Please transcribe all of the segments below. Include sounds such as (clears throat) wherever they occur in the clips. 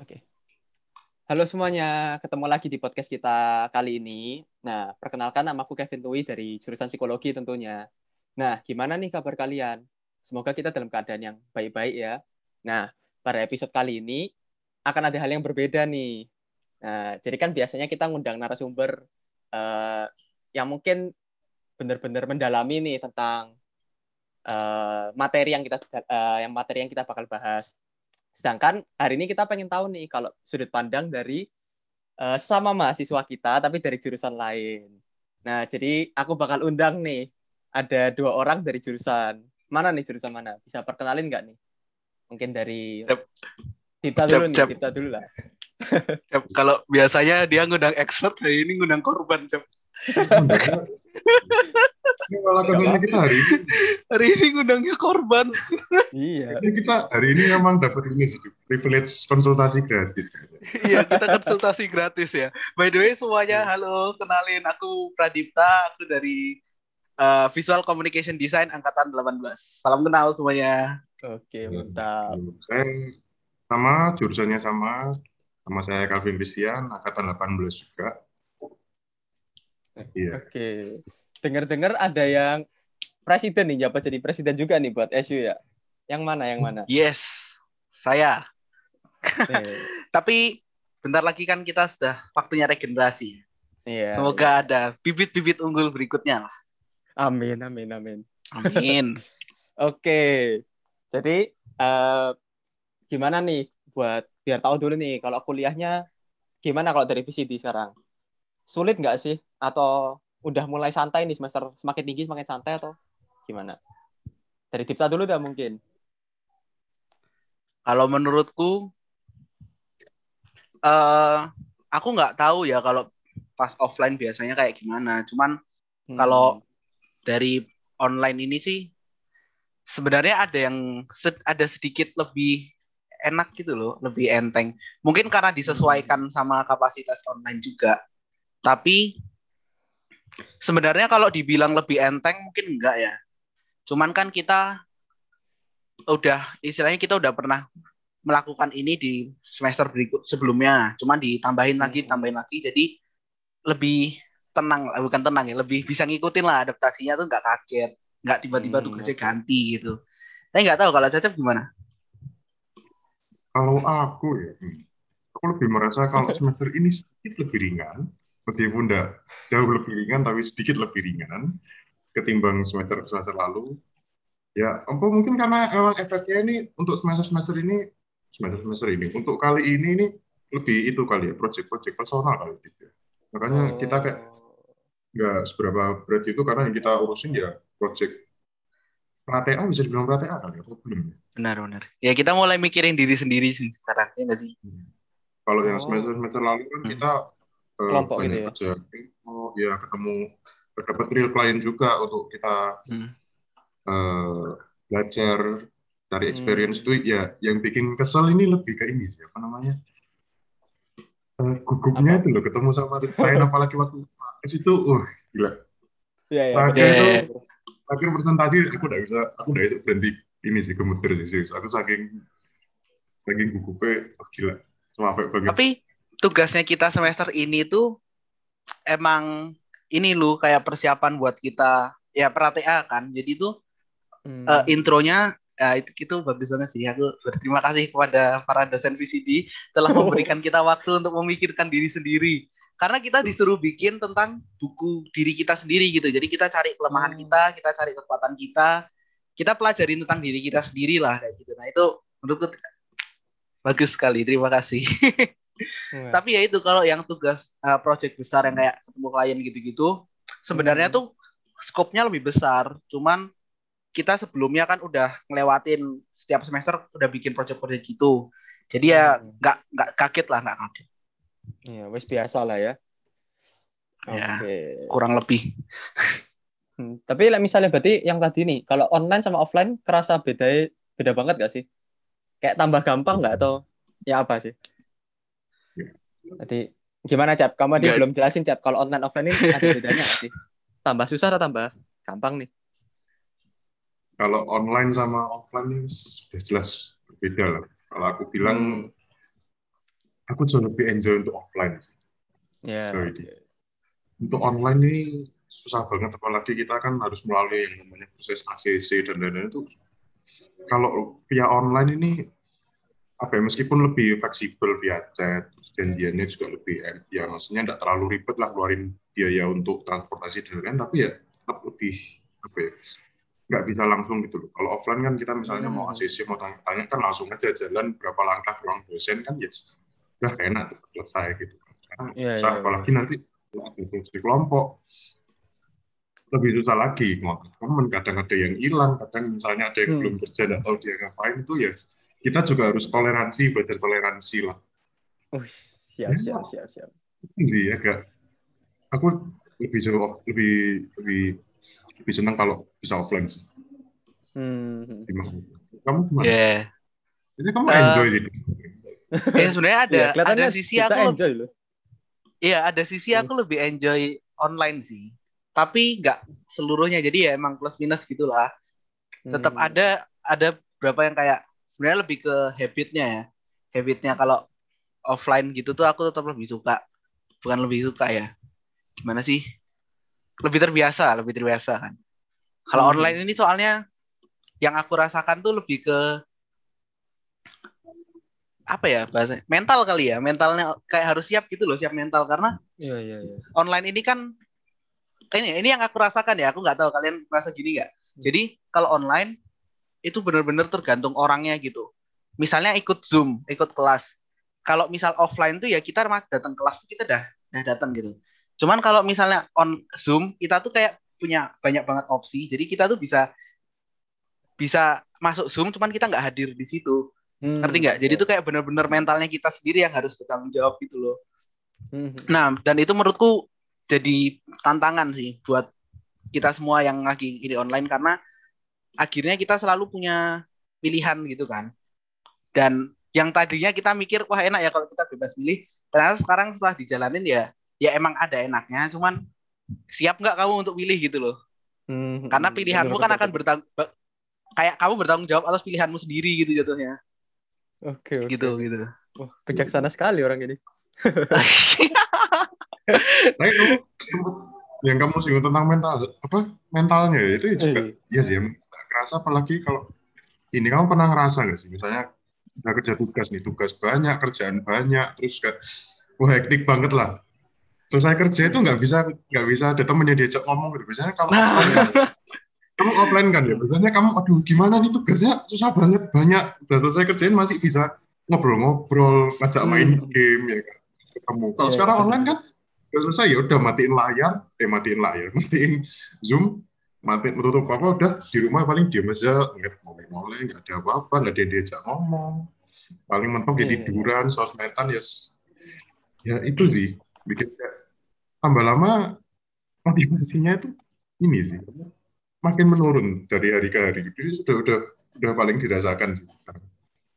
Oke. Halo semuanya, ketemu lagi di podcast kita kali ini. Nah, perkenalkan nama aku Kevin Tui dari jurusan psikologi tentunya. Nah, gimana nih kabar kalian? Semoga kita dalam keadaan yang baik-baik ya. Nah, pada episode kali ini akan ada hal yang berbeda nih. Nah, jadi kan biasanya kita ngundang narasumber uh, yang mungkin benar-benar mendalami nih tentang uh, materi yang kita uh, yang materi yang kita bakal bahas. Sedangkan hari ini kita pengen tahu nih kalau sudut pandang dari uh, sama mahasiswa kita tapi dari jurusan lain. Nah, jadi aku bakal undang nih ada dua orang dari jurusan. Mana nih jurusan mana? Bisa perkenalin nggak nih? Mungkin dari kita dulu nih, kita dulu lah. kalau biasanya dia ngundang expert, hari ini ngundang korban, Cep. Ini malah kesannya kita hari ini. Hari ini ngundangnya korban. iya. Ini kita hari ini memang dapat ini sih, privilege konsultasi gratis. iya, kita konsultasi gratis ya. By the way semuanya, halo, kenalin aku Pradipta, aku dari uh, Visual Communication Design angkatan 18. Salam kenal semuanya. Oke, mantap. Saya sama, jurusannya sama, sama saya Calvin Christian, angkatan 18 juga. Iya. Oke. Dengar-dengar ada yang presiden nih, jabat jadi presiden juga nih buat SU ya. Yang mana? Yang mana? Yes, saya. (laughs) Tapi bentar lagi kan kita sudah waktunya regenerasi. Iya. Semoga iya. ada bibit-bibit unggul berikutnya lah. Amin, amin, amin. Amin. (laughs) Oke. Jadi uh, gimana nih buat biar tahu dulu nih kalau kuliahnya gimana kalau dari VCD sekarang? Sulit nggak sih? Atau udah mulai santai nih semester semakin tinggi semakin santai atau gimana? Dari Dipta dulu dah mungkin. Kalau menurutku, uh, aku nggak tahu ya kalau pas offline biasanya kayak gimana. Cuman hmm. kalau dari online ini sih sebenarnya ada yang ada sedikit lebih enak gitu loh, lebih enteng. Mungkin karena disesuaikan sama kapasitas online juga. Tapi sebenarnya kalau dibilang lebih enteng mungkin enggak ya. Cuman kan kita udah istilahnya kita udah pernah melakukan ini di semester berikut sebelumnya, cuman ditambahin lagi, hmm. tambahin lagi, jadi lebih tenang, bukan tenang ya, lebih bisa ngikutin lah adaptasinya tuh nggak kaget, nggak tiba-tiba hmm, tugasnya ganti gitu. Tapi nggak tahu kalau Cecep gimana? Kalau aku ya, aku lebih merasa kalau (laughs) semester ini sedikit lebih ringan, meskipun tidak jauh lebih ringan tapi sedikit lebih ringan ketimbang semester semester lalu ya apa mungkin karena emang efeknya ini untuk semester semester ini semester semester ini untuk kali ini ini lebih itu kali ya project-project personal kali gitu ya. makanya oh. kita kayak nggak seberapa berat itu karena yang kita urusin ya project pratea bisa dibilang pratea kali ya belum ya benar benar ya kita mulai mikirin diri sendiri sih sekarang ya nggak sih hmm. kalau oh. yang semester semester lalu kan hmm. kita kelompok gitu ya. Aja. Oh ya ketemu dapat real klien juga untuk kita hmm. uh, belajar dari hmm. experience hmm. itu ya yang bikin kesel ini lebih ke ini sih apa namanya uh, gugupnya apa? itu loh ketemu sama klien (laughs) apalagi waktu ke situ uh gila ya, ya, terakhir itu terakhir presentasi aku udah bisa aku udah bisa berhenti ini sih gemeter sih serius aku saking saking gugupnya oh, gila sampai banget tapi tugasnya kita semester ini tuh emang ini lu kayak persiapan buat kita ya pratea kan. Jadi tuh hmm. uh, intronya ya itu, itu bagus banget sih. Aku berterima kasih kepada para dosen VCD telah (laughs) memberikan kita waktu untuk memikirkan diri sendiri. Karena kita disuruh bikin tentang buku diri kita sendiri gitu. Jadi kita cari kelemahan hmm. kita, kita cari kekuatan kita, kita pelajarin tentang diri kita sendiri lah kayak gitu. Nah itu menurutku bagus sekali. Terima kasih. (laughs) Tapi ya itu kalau yang tugas uh, project besar yang kayak ketemu klien gitu-gitu, sebenarnya hmm. tuh skopnya lebih besar. Cuman kita sebelumnya kan udah ngelewatin setiap semester udah bikin project-project gitu. Jadi ya hmm. nggak nggak kaget lah nggak kaget. Iya, wes biasa lah ya. Ya, okay. kurang lebih. Hmm, tapi lah misalnya berarti yang tadi nih, kalau online sama offline kerasa beda beda banget gak sih? Kayak tambah gampang nggak atau ya apa sih? Jadi gimana Cap? Kamu tadi belum jelasin Cap kalau online offline ini ada bedanya nggak sih? Tambah susah atau tambah gampang nih? Kalau online sama offline ini sudah jelas berbeda lah. Kalau aku bilang hmm. aku jauh lebih enjoy untuk offline. Ya. Yeah. Untuk online ini susah banget, apalagi kita kan harus melalui yang namanya proses ACC dan lain-lain itu. Kalau via online ini apa ya, meskipun lebih fleksibel via chat, janjiannya juga lebih ya maksudnya tidak terlalu ribet lah keluarin biaya untuk transportasi dan lain-lain, tapi ya tetap lebih apa ya, nggak bisa langsung gitu loh. Kalau offline kan kita misalnya hmm. mau ACC mau tanya-tanya kan langsung aja jalan berapa langkah ruang dosen kan ya udah enak tuh selesai gitu. Sekarang yeah, yeah, apalagi yeah. nanti ada fungsi kelompok lebih susah lagi ngotot teman kadang ada yang hilang kadang misalnya ada yang hmm. belum kerja tahu dia ngapain itu ya kita juga harus toleransi belajar toleransi lah. Oh, siap, ya, siap, siap, siap. Iya, agak. Aku lebih jauh lebih lebih lebih senang kalau bisa offline sih. Hmm. Kamu gimana? Yeah. Jadi kamu uh, enjoy gitu. Ya sebenarnya ada ya, ada sisi aku enjoy loh. Iya, ada sisi aku lebih enjoy online sih. Tapi nggak seluruhnya. Jadi ya emang plus minus gitulah. Tetap hmm. ada ada berapa yang kayak sebenarnya lebih ke habitnya ya. Habitnya kalau offline gitu tuh aku tetap lebih suka. Bukan lebih suka ya. Gimana sih? Lebih terbiasa, lebih terbiasa kan. Kalau hmm. online ini soalnya yang aku rasakan tuh lebih ke apa ya bahasa mental kali ya mentalnya kayak harus siap gitu loh siap mental karena iya iya iya online ini kan ini ini yang aku rasakan ya aku nggak tahu kalian merasa gini nggak hmm. jadi kalau online itu benar-benar tergantung orangnya gitu misalnya ikut zoom ikut kelas kalau misal offline tuh ya kita datang kelas kita dah dah datang gitu cuman kalau misalnya on zoom kita tuh kayak punya banyak banget opsi jadi kita tuh bisa bisa masuk zoom cuman kita nggak hadir di situ Hmm. Ngerti nggak? Jadi itu kayak bener-bener mentalnya kita sendiri yang harus bertanggung jawab gitu loh. Hmm. Nah, dan itu menurutku jadi tantangan sih buat kita semua yang lagi ini online karena akhirnya kita selalu punya pilihan gitu kan. Dan yang tadinya kita mikir wah enak ya kalau kita bebas milih, ternyata sekarang setelah dijalanin ya ya emang ada enaknya, cuman siap nggak kamu untuk pilih gitu loh. Hmm. Karena pilihanmu kan akan bertanggung kayak kamu bertanggung jawab atas pilihanmu sendiri gitu jatuhnya. Oke, oke. Gitu, gitu. Wah, bijaksana sekali orang ini. Tapi kamu yang kamu singgung tentang mental apa mentalnya ya, itu juga iya ya sih kerasa apalagi kalau ini kamu pernah ngerasa nggak sih misalnya udah kerja tugas nih tugas banyak kerjaan banyak terus kayak wah hektik banget lah. Selesai kerja itu nggak bisa nggak bisa ada temennya diajak ngomong gitu. Biasanya kalau nah. kamu offline kan ya? Biasanya kamu aduh gimana nih tugasnya? Susah banget banyak. Udah selesai kerjain masih bisa ngobrol-ngobrol ngajak main hmm. game ya kan ketemu. Kalau yeah, sekarang online kan udah selesai ya udah matiin layar eh matiin layar (laughs) matiin zoom matiin tutup apa udah di rumah paling diem aja nggak ngomong nggak ada apa-apa nggak ada diajak ngomong paling mentok yeah, ya iya, iya. tiduran sosmedan ya ya itu sih bikin tambah lama motivasinya itu ini sih makin menurun dari hari ke hari. Jadi sudah udah udah paling dirasakan sih.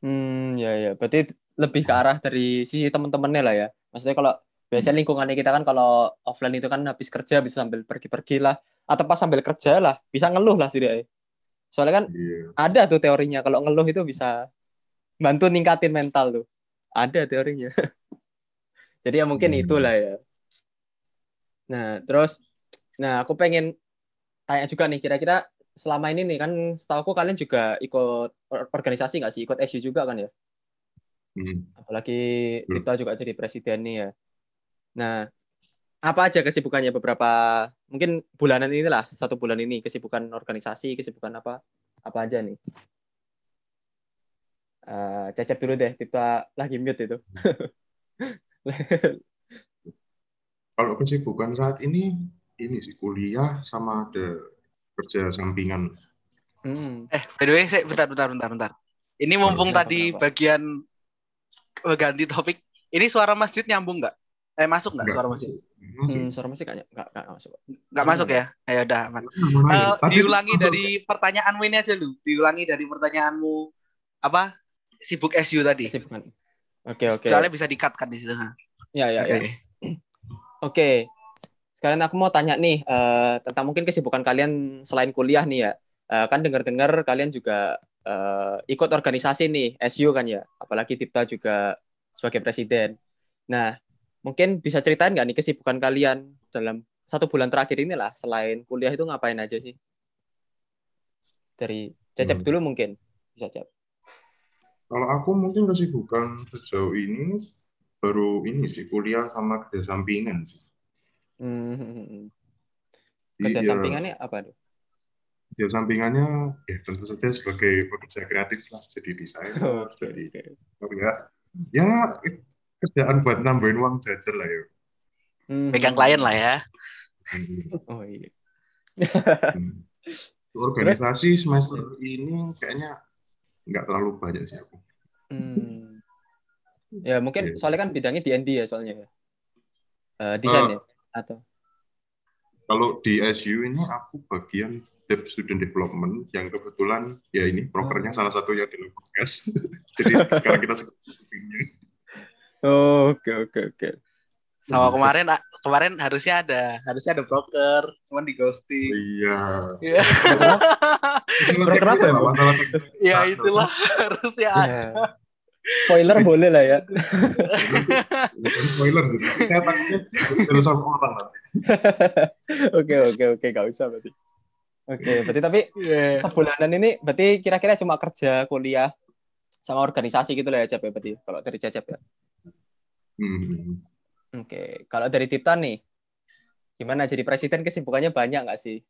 Hmm, ya ya. Berarti lebih ke arah dari sisi teman-temannya lah ya. Maksudnya kalau biasanya lingkungannya kita kan kalau offline itu kan habis kerja bisa sambil pergi-pergi lah atau pas sambil kerja lah bisa ngeluh lah sih. Soalnya kan yeah. ada tuh teorinya kalau ngeluh itu bisa bantu ningkatin mental tuh. Ada teorinya. (laughs) Jadi ya mungkin hmm. itulah ya. Nah, terus nah aku pengen tanya juga nih kira-kira selama ini nih kan setahu kalian juga ikut organisasi nggak sih ikut SU juga kan ya hmm. apalagi hmm. kita juga jadi presiden nih ya nah apa aja kesibukannya beberapa mungkin bulanan inilah satu bulan ini kesibukan organisasi kesibukan apa apa aja nih uh, cecep dulu deh kita lagi mute itu (laughs) kalau kesibukan saat ini ini sih kuliah sama ada kerja sampingan. Hmm. Eh, by the way, saya bentar, bentar, bentar, bentar. Ini mumpung oh, tadi apa? bagian ganti topik, ini suara masjid nyambung nggak? Eh, masuk nggak suara masjid? Hmm, suara masjid nggak, nggak, nggak masuk. Nggak masuk ya? Ayo udah, aman. Uh, diulangi masuk. dari pertanyaan ini aja lu. Diulangi dari pertanyaanmu apa? Sibuk SU tadi. Sibukan. Oke, oke. Soalnya bisa dikat kan di situ. Ya, ya, okay. ya. Oke, Sekalian aku mau tanya nih uh, tentang mungkin kesibukan kalian selain kuliah nih ya. Uh, kan dengar-dengar kalian juga uh, ikut organisasi nih, SU kan ya. Apalagi Tipta juga sebagai presiden. Nah, mungkin bisa ceritain nggak nih kesibukan kalian dalam satu bulan terakhir inilah selain kuliah itu ngapain aja sih? Dari Cecep hmm. dulu mungkin bisa Cecep. Kalau aku mungkin kesibukan sejauh ini baru ini sih kuliah sama kerja sampingan sih. Hmm. Kerja iya. sampingannya apa tuh? Kerja sampingannya ya tentu saja sebagai pekerja kreatif lah, jadi desainer, (laughs) oh, okay, jadi ya ya kerjaan buat nambahin uang jajan lah ya. Hmm. Pegang klien lah ya. Hmm. Oh iya. hmm. Organisasi semester ini kayaknya nggak terlalu banyak sih aku. Hmm. Ya mungkin yeah. soalnya kan bidangnya D&D ya soalnya ya. Uh, desain uh, ya atau? Kalau di SU ini aku bagian Dev Student Development yang kebetulan ya ini brokernya oh. salah satu yang di podcast. (laughs) Jadi sekarang kita Oh, oke oke oke. Sama kemarin kemarin harusnya ada harusnya ada broker, cuman di ghosting. Iya. Iya. (laughs) broker apa ya? Ya itulah harusnya iya. ada. Spoiler boleh lah ya. Spoiler sih. Saya takutnya terus sama orang nanti. (laughs) Oke oke oke, gak usah berarti. Oke, berarti tapi yeah. sebulanan ini berarti kira-kira cuma kerja, kuliah, sama organisasi gitu lah ya, Cep ya berarti kalau dari Cecep ya. Hmm. Oke, kalau dari Tipta nih, gimana jadi presiden kesibukannya banyak nggak sih?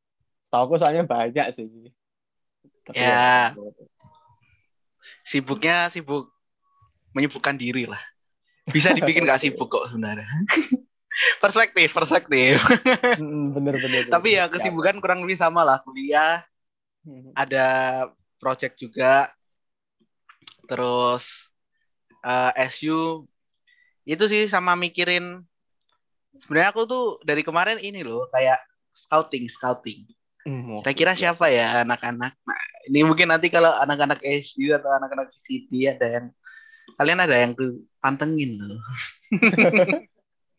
Setahu aku soalnya banyak sih. Tapi ya, ya, sibuknya sibuk menyibukkan diri lah. Bisa dibikin nggak (laughs) sibuk kok sebenarnya. (laughs) perspektif, perspektif. (laughs) bener, bener, bener. Tapi ya kesibukan kurang lebih sama lah. Kuliah, hmm. ada project juga, terus uh, eh, SU itu sih sama mikirin sebenarnya aku tuh dari kemarin ini loh kayak scouting scouting. Hmm, kira-kira siapa ya anak-anak? Nah ini mungkin nanti kalau anak-anak SU atau anak-anak VCD ada yang kalian ada yang tuh pantengin loh. (laughs)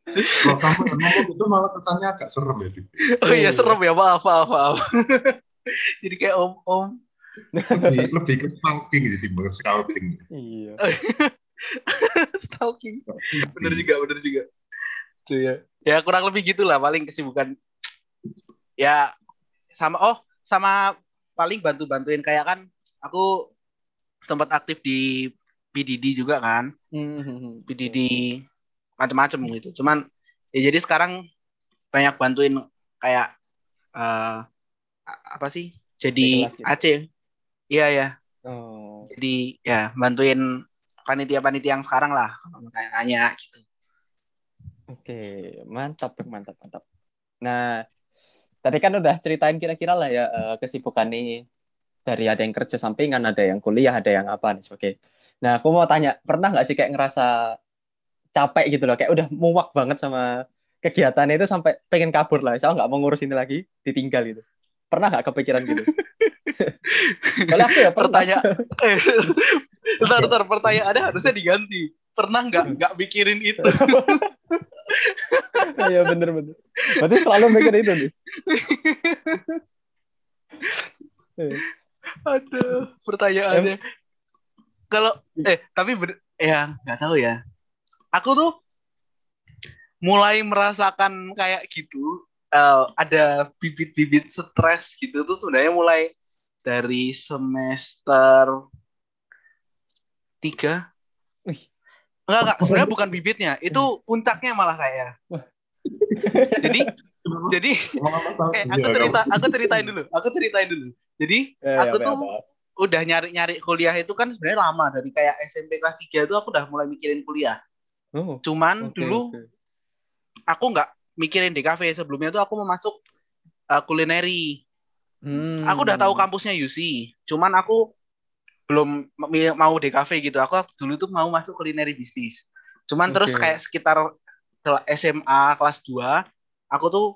Kalau kamu ngomong itu malah kesannya agak serem ya oh iya serem ya maaf maaf maaf. (laughs) Jadi kayak om om lebih, lebih ke stalking sih timbang scouting. Iya (laughs) (laughs) stalking. Bener juga, bener juga. Tuh ya. Ya kurang lebih gitulah paling kesibukan. Ya sama oh sama paling bantu-bantuin kayak kan aku sempat aktif di PDD juga kan. Hmm. PDD macam-macam gitu. Cuman ya jadi sekarang banyak bantuin kayak uh, apa sih? Jadi Aceh. Iya ya. Oh. Jadi ya bantuin panitia-panitia yang sekarang lah kayak nanya gitu. Oke, mantap mantap, mantap. Nah, tadi kan udah ceritain kira-kira lah ya uh, kesibukan nih dari ada yang kerja sampingan, ada yang kuliah, ada yang apa nih sebagai. Nah, aku mau tanya, pernah nggak sih kayak ngerasa capek gitu loh, kayak udah muak banget sama kegiatan itu sampai pengen kabur lah, saya nggak mau ngurus ini lagi, ditinggal gitu. Pernah nggak kepikiran gitu? (laughs) Kalau aku ya pertanyaan, (laughs) Bentar, bentar, pertanyaannya harusnya diganti. Pernah nggak nggak mikirin itu? (laughs) Iya bener bener. Berarti selalu mikir itu nih. (laughs) Aduh, pertanyaannya. Kalau eh tapi ber, ya nggak tahu ya. Aku tuh mulai merasakan kayak gitu uh, ada bibit-bibit stres gitu tuh sebenarnya mulai dari semester tiga Wih. Enggak, enggak. Sebenarnya bukan bibitnya. Itu puncaknya malah kayak. (laughs) jadi jadi eh, aku cerita aku ceritain dulu. Aku ceritain dulu. Jadi ya, aku ya, tuh udah nyari-nyari kuliah itu kan sebenarnya lama dari kayak SMP kelas 3 itu aku udah mulai mikirin kuliah. Oh, Cuman okay, dulu okay. aku nggak mikirin di kafe sebelumnya tuh aku mau masuk uh, kulineri. Hmm. Aku udah tahu kampusnya UC. Cuman aku belum mau di kafe gitu. Aku dulu tuh mau masuk kulineri bisnis. Cuman okay. terus kayak sekitar SMA kelas 2, aku tuh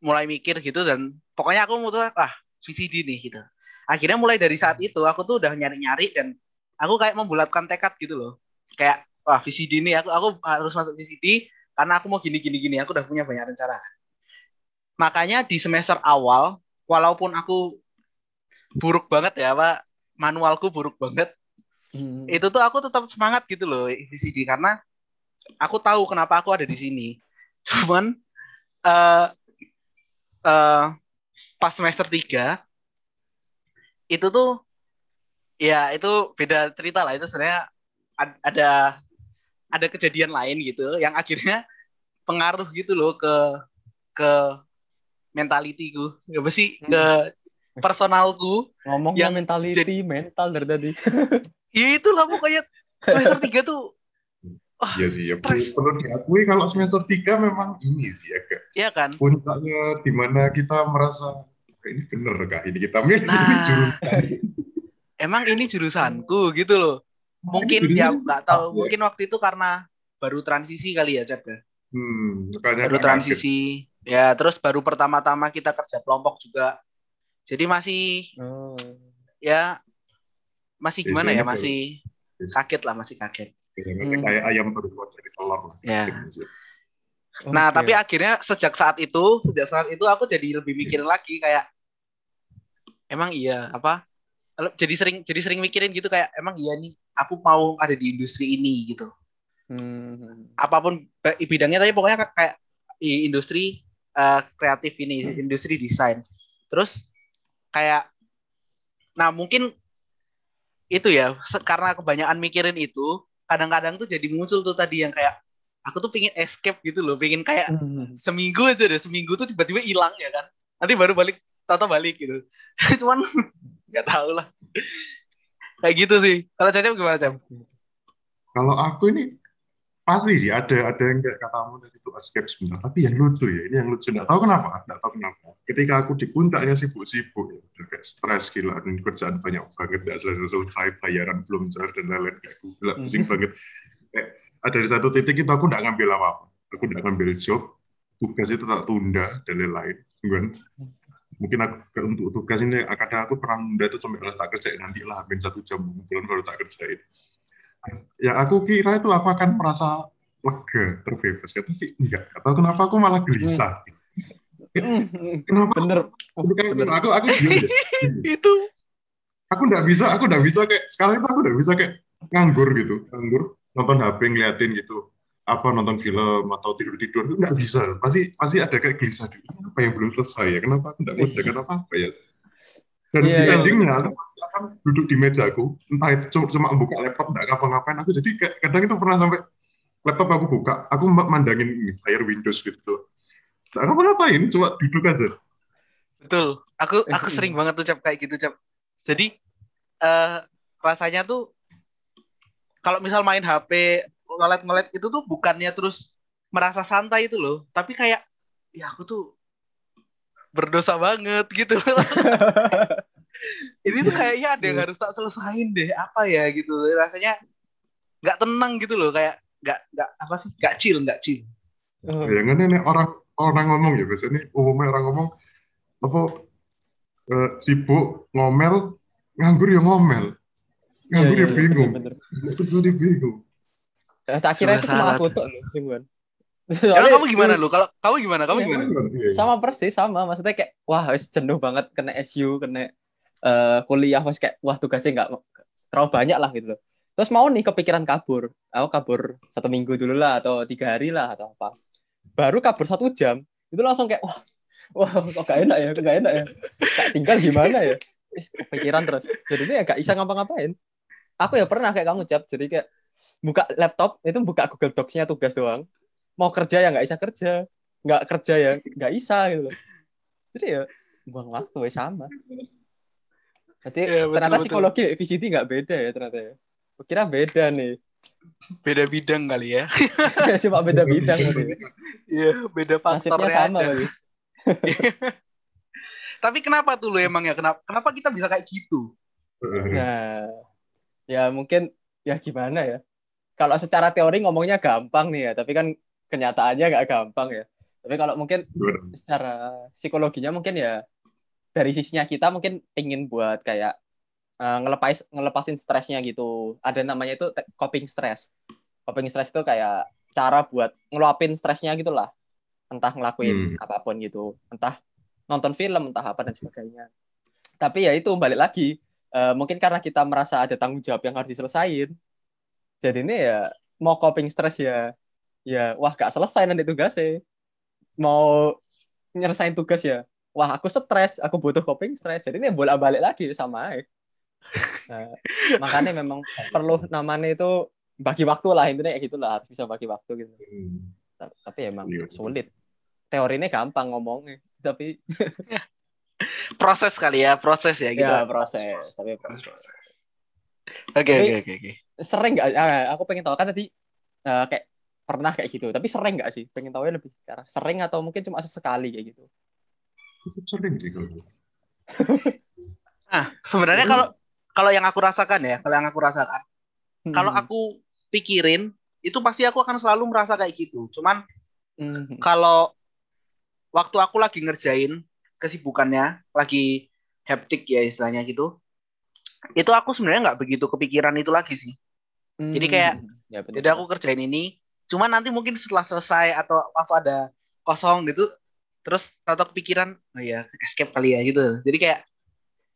mulai mikir gitu dan pokoknya aku mutus ah VCD nih gitu. Akhirnya mulai dari saat itu aku tuh udah nyari-nyari dan aku kayak membulatkan tekad gitu loh. Kayak wah VCD nih aku aku harus masuk VCD karena aku mau gini gini gini aku udah punya banyak rencana. Makanya di semester awal walaupun aku buruk banget ya Pak manualku buruk banget. Hmm. itu tuh aku tetap semangat gitu loh di sini karena aku tahu kenapa aku ada di sini. (laughs) Cuman uh, uh, pas semester 3 itu tuh ya itu beda cerita lah. Itu sebenarnya ada ada kejadian lain gitu yang akhirnya pengaruh gitu loh ke ke mentalitiku. Ya sih? Hmm. ke personalku ngomong yang mentality jadi, mental dari tadi ya itu lah pokoknya semester tiga tuh Oh, iya sih, ya perlu diakui kalau semester tiga memang ini sih ya kak. Iya kan. Puncaknya di mana kita merasa ini bener kak ini kita milih nah, jurusan. Emang ini jurusanku gitu loh. Mungkin ya nggak tahu. Mungkin waktu itu karena baru transisi kali ya Cep ya. Hmm, baru transisi. Kaget. Ya terus baru pertama-tama kita kerja kelompok juga. Jadi masih oh. ya masih gimana ya masih kaget lah masih kaget hmm. kayak ayam baru keluar dari telur lah. Ya. Nah, okay. tapi akhirnya sejak saat itu, sejak saat itu aku jadi lebih mikir lagi kayak emang iya apa? Jadi sering jadi sering mikirin gitu kayak emang iya nih aku mau ada di industri ini gitu. Hmm. Apa pun bidangnya tapi pokoknya kayak di industri uh, kreatif ini, hmm. industri desain. Terus kayak nah mungkin itu ya karena kebanyakan mikirin itu kadang-kadang tuh jadi muncul tuh tadi yang kayak aku tuh pingin escape gitu loh, pingin kayak hmm. seminggu aja deh, seminggu tuh tiba-tiba hilang ya kan. Nanti baru balik, tato balik gitu. (laughs) Cuman nggak tahu lah. Kayak gitu sih. Kalau Cecep gimana, Cecep? Kalau aku ini pasti sih ada ada yang kayak katamu tadi itu escape sebentar. Tapi yang lucu ya ini yang lucu. Nggak tahu kenapa nggak tahu kenapa. Ketika aku di puncaknya sibuk-sibuk ya kayak stres gila. Dan kerjaan banyak banget nggak selesai selesai bayaran belum cair dan lain-lain. Kayak gila hmm. pusing banget. Kayak ada di satu titik itu aku nggak ngambil apa apa aku nggak ngambil job tugas itu tak tunda dan lain-lain. Kan? Mungkin aku untuk tugas ini kadang aku pernah nunda itu sampai tak kerjain. Nanti lah hampir satu jam bulan baru tak kerjain ya aku kira itu aku akan merasa lega terbebas. Ya tapi enggak. Atau kenapa aku malah gelisah. Hmm. kenapa? Bener, oh, bener. aku aku itu. Aku enggak bisa aku enggak bisa kayak sekarang itu aku enggak bisa kayak nganggur gitu. Nganggur nonton HP ngeliatin gitu. Apa nonton film atau tidur tidur itu nggak bisa. Pasti pasti ada kayak gelisah dulu apa yang belum selesai ya? Kenapa aku nggak (laughs) ngerjakan apa apa ya? Dan yeah, di iya. endingnya aku akan duduk di meja aku entah itu cuma, cuma buka laptop nggak ngapa-ngapain aku jadi kadang itu pernah sampai laptop aku buka aku mandangin ini layar Windows gitu. Nggak ngapa-ngapain cuma duduk aja. Betul. Aku aku sering banget tuh cap kayak gitu cap. Jadi uh, rasanya tuh kalau misal main HP ngelet-ngelet itu tuh bukannya terus merasa santai itu loh. Tapi kayak ya aku tuh berdosa banget gitu (laughs) ini tuh kayaknya ada yang iya. harus tak selesain deh apa ya gitu. Rasanya nggak tenang gitu loh kayak nggak nggak apa sih nggak chill nggak chill. Ya kan ini orang orang ngomong ya biasanya umumnya orang ngomong apa uh, sibuk ngomel nganggur ya ngomel. Nganggur ya, ya, ya bingung. terus jadi bingung. Tak kira itu cuma aku tuh loh Soalnya, kamu gimana lu? Kalau kamu gimana? Kamu gimana? Sama persis sama. Maksudnya kayak wah wis jenuh banget kena SU, kena uh, kuliah wis kayak wah tugasnya nggak terlalu banyak lah gitu loh. Terus mau nih kepikiran kabur. Aku kabur satu minggu dulu lah atau tiga hari lah atau apa. Baru kabur satu jam itu langsung kayak wah wah kok gak enak ya, gak enak ya. Gak tinggal gimana ya? kepikiran terus. Jadi ya gak bisa ngapa-ngapain. Aku ya pernah kayak kamu cap. Jadi kayak buka laptop itu buka Google Docs-nya tugas doang mau kerja ya nggak bisa kerja nggak kerja ya nggak bisa gitu jadi ya buang waktu ya sama jadi ya, betul, ternyata betul. psikologi VCT nggak beda ya ternyata ya. Kira beda nih. Beda bidang kali ya. (laughs) Cuma beda bidang kali ya. Iya, beda faktornya sama aja. kali. (laughs) Tapi kenapa tuh lo emang ya? Kenapa kenapa kita bisa kayak gitu? Nah ya mungkin ya gimana ya? Kalau secara teori ngomongnya gampang nih ya tapi kan kenyataannya nggak gampang ya. Tapi kalau mungkin secara psikologinya mungkin ya dari sisinya kita mungkin ingin buat kayak uh, ngelepas ngelepasin stresnya gitu. Ada namanya itu coping stress. Coping stress itu kayak cara buat ngeluapin stresnya gitulah entah ngelakuin hmm. apa pun gitu. Entah nonton film entah apa dan sebagainya. Tapi ya itu balik lagi uh, mungkin karena kita merasa ada tanggung jawab yang harus diselesain jadi ini ya mau coping stress ya ya wah gak selesai nanti tugasnya. Mau nyelesain tugas ya wah aku stres. Aku butuh coping stress. Jadi ini bolak balik lagi sama (laughs) nah, makanya memang perlu namanya itu bagi waktu lah. Intinya kayak gitulah. Harus bisa bagi waktu gitu. Hmm. tapi emang iya. sulit. Teorinya gampang ngomongnya tapi (laughs) proses kali ya proses ya gitu. Ya proses. Tapi proses. Oke oke oke oke. sering nggak? Ah, aku pengen tahu. Kan tadi uh, kayak pernah kayak gitu. Tapi sering nggak sih? Pengen tahu ya lebih karena sering atau mungkin cuma sesekali kayak gitu sering sih kalau (laughs) ah sebenarnya kalau kalau yang aku rasakan ya kalau yang aku rasakan hmm. kalau aku pikirin itu pasti aku akan selalu merasa kayak gitu. Cuman mm-hmm. kalau waktu aku lagi ngerjain kesibukannya, lagi heptik ya istilahnya gitu, itu aku sebenarnya nggak begitu kepikiran itu lagi sih. Mm-hmm. Jadi kayak, ya, jadi aku kerjain ini, cuman nanti mungkin setelah selesai atau waktu ada kosong gitu, terus tato kepikiran, oh ya escape kali ya gitu. Jadi kayak,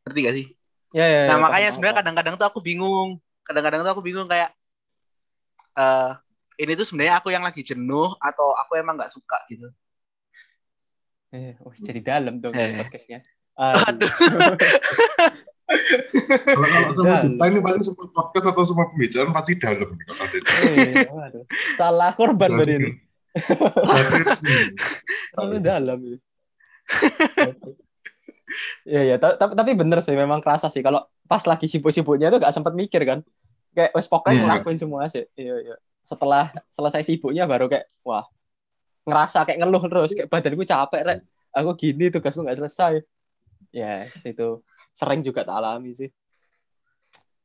ngerti gak sih? Ya, ya, nah ya, makanya sebenarnya kadang-kadang tuh aku bingung, kadang-kadang tuh aku bingung kayak uh, ini tuh sebenarnya aku yang lagi jenuh atau aku emang nggak suka gitu. Eh, oh, jadi dalam dong eh. podcastnya. Aduh. kalau kalau semua kita ini pasti semua podcast atau semua pembicaraan pasti dalam kalau ada. Eh, Salah korban berarti ini. (laughs) Terlalu dalam ya. Iya ya, tapi tapi bener sih memang kerasa sih. Kalau pas lagi sibuk-sibuknya tuh gak sempat mikir kan. Kayak wes pokoknya yeah. ngelakuin semua sih. Iya iya. Setelah selesai sibuknya baru kayak wah ngerasa kayak ngeluh terus. Kayak badanku capek rek. Aku gini tugasku nggak selesai. Ya yes, itu sering juga tak alami sih.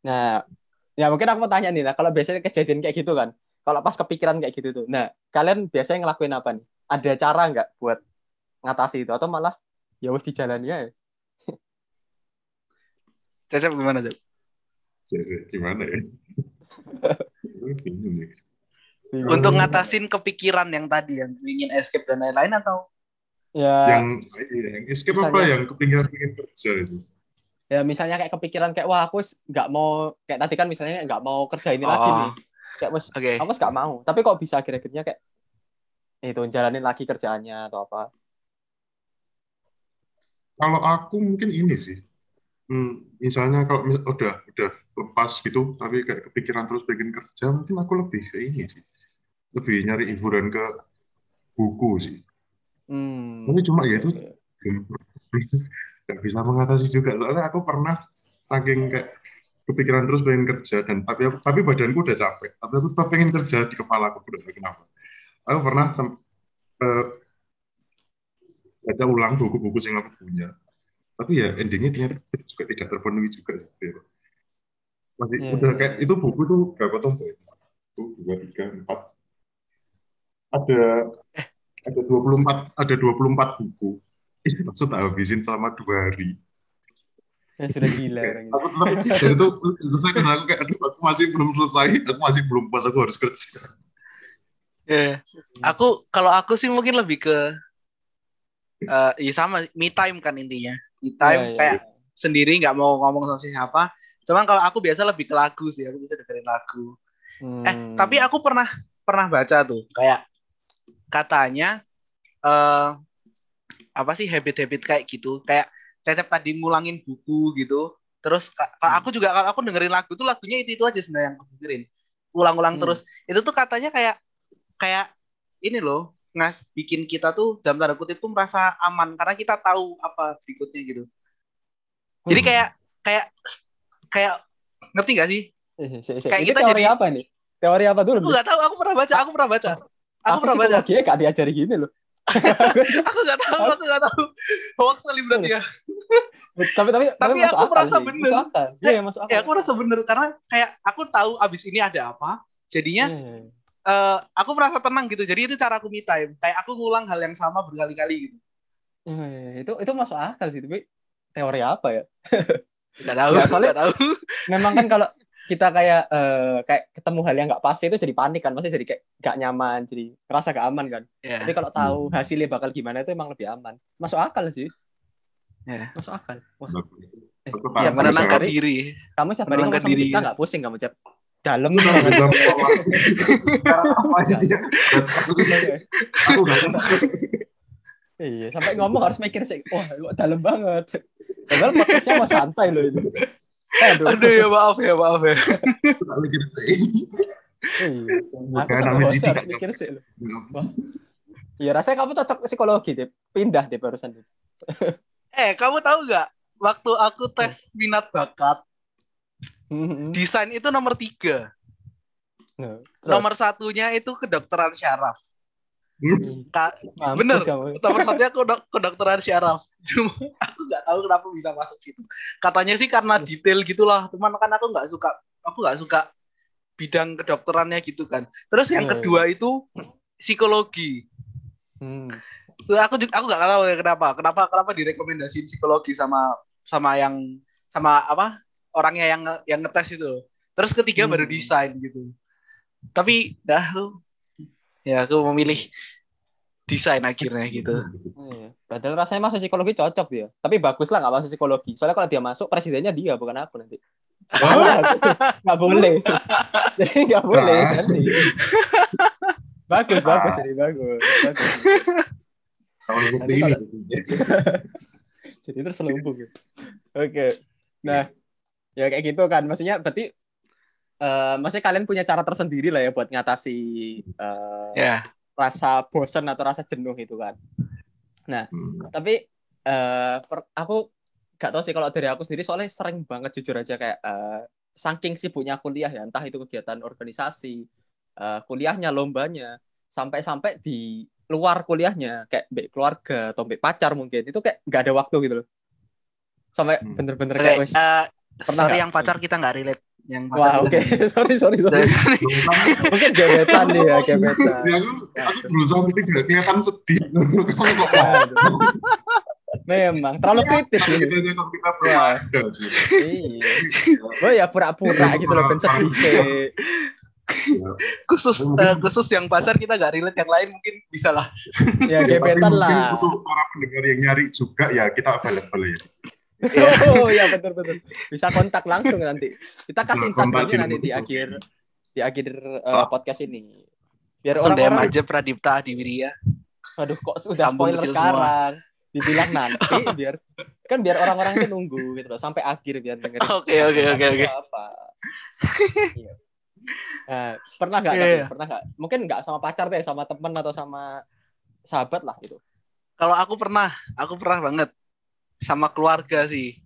Nah ya mungkin aku mau tanya nih lah. Kalau biasanya kejadian kayak gitu kan kalau pas kepikiran kayak gitu tuh nah kalian biasanya ngelakuin apa nih ada cara nggak buat ngatasi itu atau malah ya wes di jalannya ya (laughs) Cecep gimana Cecep? gimana ya? (laughs) Untuk ngatasin kepikiran yang tadi yang ingin escape dan lain-lain atau ya yang, iya, yang escape misalnya, apa yang kepikiran ingin kerja itu? Ya misalnya kayak kepikiran kayak wah aku nggak mau kayak tadi kan misalnya nggak mau kerja ini oh. lagi nih. Kayak mas, okay. aku nggak mau. Tapi kok bisa akhir-akhirnya kayak itu jalanin lagi kerjaannya atau apa? Kalau aku mungkin ini sih. Hmm, misalnya kalau udah udah lepas gitu tapi kayak kepikiran terus bikin kerja mungkin aku lebih ke ini sih lebih nyari hiburan ke buku sih hmm. tapi cuma ya itu nggak (laughs) bisa mengatasi juga soalnya aku pernah saking kayak kepikiran terus pengen kerja dan tapi aku tapi badanku udah capek tapi aku tetap pengen kerja di kepala aku udah kenapa aku pernah uh, baca ulang buku-buku yang aku punya tapi ya endingnya ternyata juga tidak terpenuhi juga sih masih yeah. udah kayak itu buku tuh berapa tombol? Satu, dua, tiga, empat. Ada ada dua puluh empat ada dua puluh empat buku. Itu maksud habisin selama dua hari. Ya, sudah gila Aku tetap itu selesai karena aku kayak aduh aku masih belum selesai, aku masih belum pas aku harus kerja. Ya, yeah. aku kalau aku sih mungkin lebih ke uh, ya sama me time kan intinya. Me time yeah, kayak yeah. sendiri nggak mau ngomong sama siapa, Cuman kalau aku biasa lebih ke lagu sih, aku bisa dengerin lagu. Hmm. Eh, tapi aku pernah pernah baca tuh, kayak katanya uh, apa sih habit-habit kayak gitu, kayak Cecep tadi ngulangin buku gitu. Terus kalau aku juga kalau aku dengerin lagu tuh lagunya itu itu aja sebenarnya yang aku dengerin. Ulang-ulang hmm. terus. Itu tuh katanya kayak kayak ini loh, ngas bikin kita tuh dalam tanda kutip tuh merasa aman karena kita tahu apa berikutnya gitu. Jadi hmm. kayak kayak kayak ngerti gak sih? Kayak kita teori jadi, apa nih? Teori apa dulu? Aku gak tahu, aku pernah baca, aku pernah baca. Aku, aku pernah baca. Dia gak diajari gini loh. (laughs) (laughs) aku gak tahu, aku gak tahu. Hoax kali berarti ya. Tapi tapi tapi, aku merasa sih. bener. Iya, ya, masuk akal. Ya, aku merasa bener karena kayak aku tahu abis ini ada apa. Jadinya yeah. uh, aku merasa tenang gitu. Jadi itu cara aku me time. Kayak aku ngulang hal yang sama berkali-kali gitu. Yeah, itu itu masuk akal sih, tapi teori apa ya? (laughs) Gak tahu. Ya, soalnya tahu. Memang kan kalau kita kayak uh, kayak ketemu hal yang nggak pasti itu jadi panik kan, pasti jadi kayak gak nyaman, jadi ngerasa gak aman kan. Yeah. Tapi kalau tahu hmm. hasilnya bakal gimana itu emang lebih aman. Masuk akal sih. Ya. Masuk akal. Wah. Eh, ya, menenangkan diri. Kamu siapa hari ngomong sama kita nggak pusing kamu, Cep? Dalam banget. Iya, sampai ngomong harus mikir sih. Wah, kok dalam banget. Padahal podcastnya mau santai loh itu. Aduh. Aduh ya maaf ya maaf ya. mikir sih. Iya, aku sama harus mikir sih loh. Iya, rasanya kamu cocok psikologi deh. Pindah deh barusan. Eh, kamu tahu nggak? Waktu aku tes minat bakat, desain itu nomor tiga. Nah, nomor satunya itu kedokteran syaraf. Hmm? Ka bener, nomor satunya (laughs) aku dok kedokteran syaraf. Cuma aku nggak tahu kenapa bisa masuk situ. Katanya sih karena detail gitulah. Cuman kan aku nggak suka, aku nggak suka bidang kedokterannya gitu kan. Terus yang kedua itu psikologi. Hmm. Aku juga aku nggak tahu ya kenapa. Kenapa kenapa direkomendasi psikologi sama sama yang sama apa orangnya yang yang ngetes itu. Terus ketiga hmm. baru desain gitu. Tapi dah ya aku memilih desain akhirnya gitu. Hmm. Padahal rasanya masuk psikologi cocok dia. Tapi bagus lah nggak masuk psikologi. Soalnya kalau dia masuk presidennya dia bukan aku nanti. (laughs) Nggak boleh. (laughs) Jadi nggak boleh nanti bagus ah. bagus ini bagus bagus kalau ini (laughs) jadi terselubung gitu. (laughs) oke nah ya kayak gitu kan maksudnya berarti uh, maksudnya kalian punya cara tersendiri lah ya buat ngatasi uh, yeah. rasa bosan atau rasa jenuh itu kan nah hmm. tapi uh, per, aku gak tahu sih kalau dari aku sendiri soalnya sering banget jujur aja kayak uh, saking sibuknya kuliah ya entah itu kegiatan organisasi uh, kuliahnya, lombanya, sampai-sampai di luar kuliahnya kayak mbak keluarga atau mbak pacar mungkin itu kayak nggak ada waktu gitu loh sampai hmm. bener-bener okay, kayak wes uh, pernah sorry yang pacar kita nggak relate yang wah oke okay. (laughs) sorry sorry sorry (laughs) mungkin gebetan nih ya gebetan ya, aku, aku berusaha mungkin gak kelihatan sedih (laughs) Memang terlalu kritis gitu. Kita kita Iya. Oh ya pura-pura gitu loh ben sedih. Khusus uh, khusus yang pacar kita gak relate yang lain mungkin bisa lah. Ya, (laughs) ya gebetan lah. untuk para pendengar yang nyari juga ya kita available ya. (laughs) Oh ya betul betul. Bisa kontak langsung nanti. Kita kasih Instagramnya nanti di akhir di akhir uh, podcast ini. Biar orang-orang aja Pradipta di Wiria aduh kok sudah Sambung spoiler sekarang semua. dibilang nanti (laughs) biar kan biar orang-orang itu nunggu gitu loh sampai akhir biar dengerin. Oke oke oke oke. Apa? iya. Nah, pernah nggak? Yeah. Iya. Pernah nggak? Mungkin nggak sama pacar deh, sama temen atau sama sahabat lah gitu. Kalau aku pernah, aku pernah banget sama keluarga sih.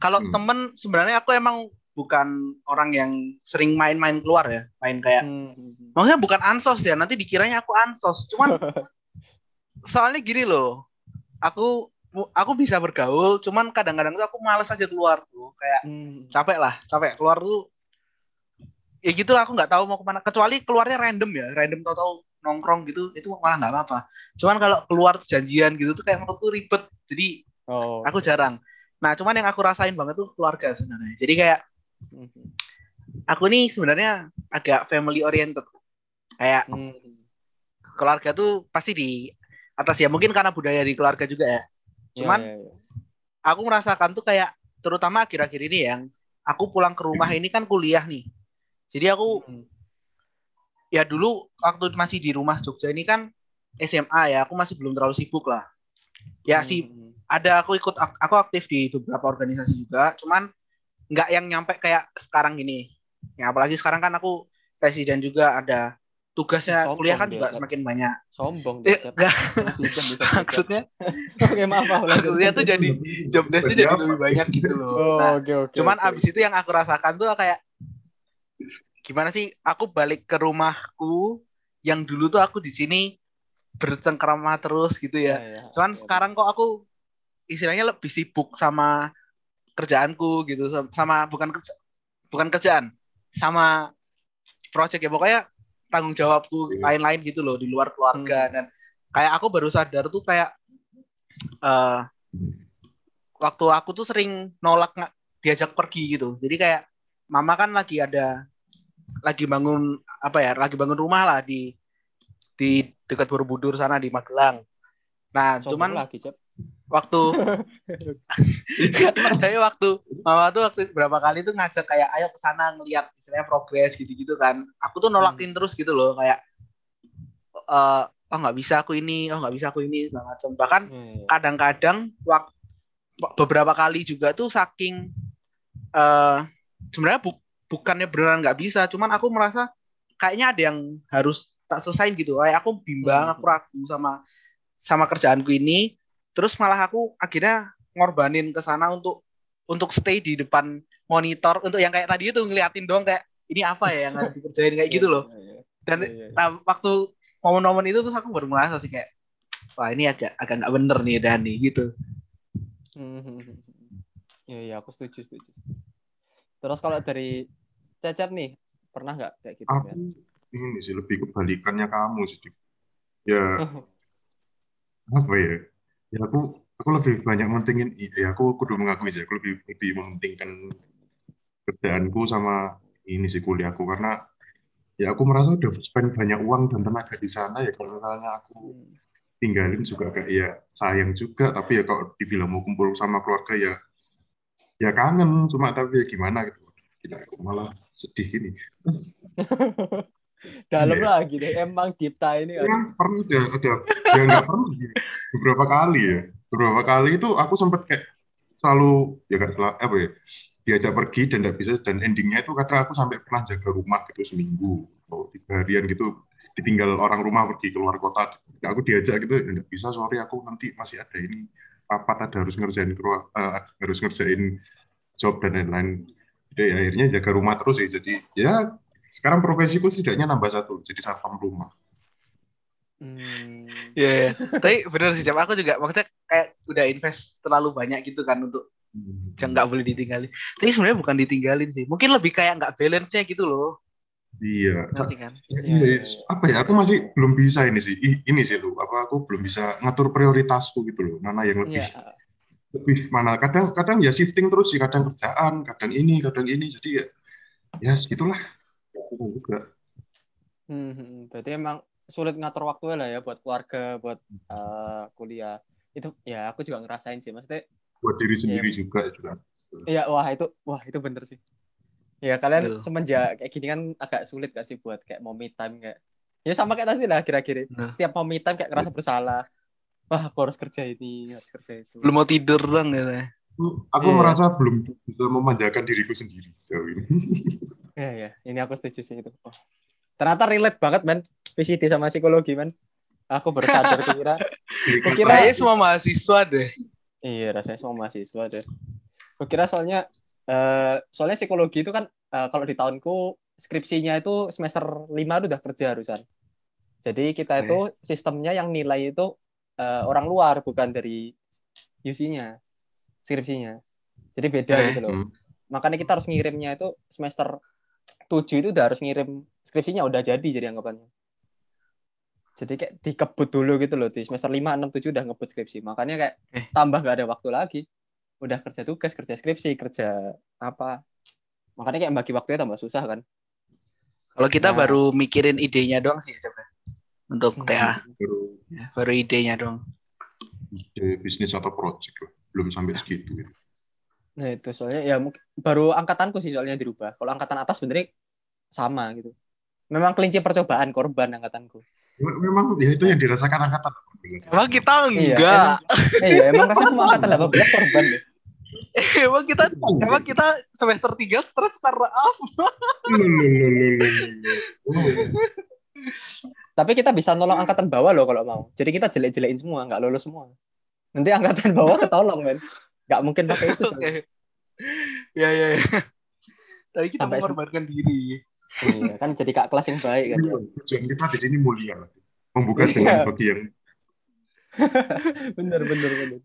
Kalau hmm. temen sebenarnya aku emang bukan orang yang sering main-main keluar ya, main kayak, hmm. maksudnya bukan ansos ya. Nanti dikiranya aku ansos. Cuman (laughs) soalnya gini loh, aku aku bisa bergaul, cuman kadang-kadang tuh aku males aja keluar tuh, kayak hmm. capek lah, capek keluar tuh ya gitu lah aku nggak tahu mau ke mana kecuali keluarnya random ya random tau tau nongkrong gitu itu malah nggak apa-apa cuman kalau keluar janjian gitu tuh kayak menurutku ribet jadi oh. aku jarang nah cuman yang aku rasain banget tuh keluarga sebenarnya jadi kayak mhm. aku nih sebenarnya agak family oriented kayak hmm. keluarga tuh pasti di atas ya mungkin karena budaya di keluarga juga ya cuman yeah, yeah, yeah. aku merasakan tuh kayak terutama akhir-akhir ini yang aku pulang ke rumah (clears throat) ini kan kuliah nih jadi aku hmm. ya dulu waktu masih di rumah Jogja ini kan SMA ya, aku masih belum terlalu sibuk lah. Ya hmm. sih ada aku ikut aku aktif di beberapa organisasi juga, cuman nggak yang nyampe kayak sekarang gini. Ya apalagi sekarang kan aku presiden juga ada tugasnya Sombong kuliah kan dia, juga semakin banyak. Sombong dia. Eh, enggak. (laughs) maksudnya Oke, maaf, maaf. Maksudnya tuh jadi (laughs) job desk jadi lebih banyak gitu loh. Oh, nah, okay, okay, cuman okay. abis itu yang aku rasakan tuh kayak gimana sih aku balik ke rumahku yang dulu tuh aku di sini bercengkrama terus gitu ya. ya, ya Cuman ya, sekarang kok aku istilahnya lebih sibuk sama kerjaanku gitu sama bukan kerja bukan kerjaan sama project ya pokoknya tanggung jawabku iya. lain-lain gitu loh di luar keluarga hmm. dan kayak aku baru sadar tuh kayak uh, waktu aku tuh sering nolak nggak diajak pergi gitu jadi kayak mama kan lagi ada lagi bangun apa ya lagi bangun rumah lah di di dekat Borobudur sana di Magelang. Nah, Sombong cuman lagi, Cep. waktu (laughs) saya waktu mama tuh waktu berapa kali tuh ngajak kayak ayo ke sana ngelihat istilahnya progres gitu-gitu kan aku tuh nolakin hmm. terus gitu loh kayak uh, oh nggak bisa aku ini oh nggak bisa aku ini segala macam bahkan hmm. kadang-kadang waktu beberapa kali juga tuh saking uh, sebenarnya bu bukannya beneran nggak bisa cuman aku merasa kayaknya ada yang harus tak selesai gitu. Kayak aku bimbang hmm. aku ragu sama sama kerjaanku ini. Terus malah aku akhirnya ngorbanin ke sana untuk untuk stay di depan monitor. Untuk yang kayak tadi itu ngeliatin doang kayak ini apa ya yang harus dikerjain? Kayak (laughs) gitu loh. iya, iya, iya. dan nah, waktu momen-momen itu terus aku baru merasa sih kayak wah ini agak agak nggak bener nih Dani gitu. Iya, iya, aku setuju, setuju. Terus kalau dari Cecep nih, pernah nggak kayak gitu? Aku kan? ini sih lebih kebalikannya kamu sih. Ya, (laughs) apa ya? ya aku aku lebih banyak mentingin ya aku kudu mengakui sih aku lebih lebih mementingkan kerjaanku sama ini sih kuliahku karena ya aku merasa udah spend banyak uang dan tenaga di sana ya kalau misalnya aku tinggalin juga kayak ya sayang juga tapi ya kalau dibilang mau kumpul sama keluarga ya ya kangen cuma tapi ya gimana gitu kita malah sedih gini. (laughs) Dalam yeah. lagi deh emang Dipta ini ya, pernah ada ada. Ya nggak pernah sih. Beberapa kali ya. Beberapa kali itu aku sempat kayak selalu ya gak salah apa ya diajak pergi dan tidak bisa dan endingnya itu kata aku sampai pernah jaga rumah gitu seminggu atau tiga harian gitu. Ditinggal orang rumah pergi keluar kota. Aku diajak gitu tidak bisa sorry aku nanti masih ada ini. Apa ada harus ngerjain uh, harus ngerjain job dan lain-lain jadi akhirnya jaga rumah terus ya jadi ya sekarang profesiku setidaknya nambah satu, jadi satpam rumah. Hmm. Ya, yeah, tapi benar sih, aku juga maksudnya kayak udah invest terlalu banyak gitu kan untuk hmm. yang nggak boleh ditinggalin. Tapi sebenarnya bukan ditinggalin sih, mungkin lebih kayak nggak balance-nya gitu loh. Iya. Ngerti kan? Iya, iya, iya. Apa ya? Aku masih belum bisa ini sih. Ini sih loh. Apa aku belum bisa ngatur prioritasku gitu loh. Mana yang lebih yeah. Lebih mana? Kadang kadang ya shifting terus sih. Kadang kerjaan, kadang ini, kadang ini. Jadi ya ya segitulah juga. Hmm, hmm, berarti emang sulit ngatur waktu lah ya buat keluarga, buat uh, kuliah. Itu ya aku juga ngerasain sih, maksudnya. Buat diri ya, sendiri ya, juga juga. Iya, wah itu wah itu bener sih. Ya kalian Betul. semenjak kayak gini kan agak sulit gak sih buat kayak mau me time kayak ya sama kayak tadi lah kira-kira. Nah. Setiap mau me time kayak ngerasa bersalah. Wah, aku harus kerja ini, harus kerja itu. Belum mau tidur dong ya. Aku yeah. merasa belum bisa memanjakan diriku sendiri sejauh ini. (laughs) Iya, ya. Ini aku setuju sih itu. Oh. Ternyata relate banget, men. VCD sama psikologi, men. Aku baru sadar kira. kira semua mahasiswa deh. Iya, rasanya semua mahasiswa deh. Kira soalnya uh, soalnya psikologi itu kan uh, kalau di tahunku skripsinya itu semester 5 itu udah kerja harusan. Jadi kita itu sistemnya yang nilai itu uh, orang luar bukan dari UC-nya, skripsinya. Jadi beda eh, gitu loh. Hmm. Makanya kita harus ngirimnya itu semester tujuh itu udah harus ngirim skripsinya udah jadi jadi anggapannya jadi kayak dikebut dulu gitu loh di semester lima enam tujuh udah ngebut skripsi makanya kayak eh. tambah gak ada waktu lagi udah kerja tugas kerja skripsi kerja apa makanya kayak bagi waktunya tambah susah kan kalau kita nah, baru mikirin idenya doang sih untuk hmm. TA baru, ya, baru idenya doang ide bisnis atau project loh belum sampai segitu gitu. Nah itu soalnya ya baru angkatanku sih soalnya dirubah. Kalau angkatan atas sebenarnya sama gitu. Memang kelinci percobaan korban angkatanku. Memang ya itu yang dirasakan angkatan. Emang kita iya, enggak. Iya, emang, iya, emang rasanya semua angkatan (laughs) 18 korban deh. emang kita emang kita semester 3 stres karena apa? (laughs) Tapi kita bisa nolong angkatan bawah loh kalau mau. Jadi kita jelek-jelekin semua, nggak lulus semua. Nanti angkatan bawah ketolong, men. Nggak mungkin pakai itu. okay. Ya, ya, ya. Tapi kita Sampai mengorbankan diri. Iya, kan jadi kak kelas yang baik kan. Iya, tujuan kita di sini mulia. Membuka iya. dengan bagi yang (laughs) bener bener bener.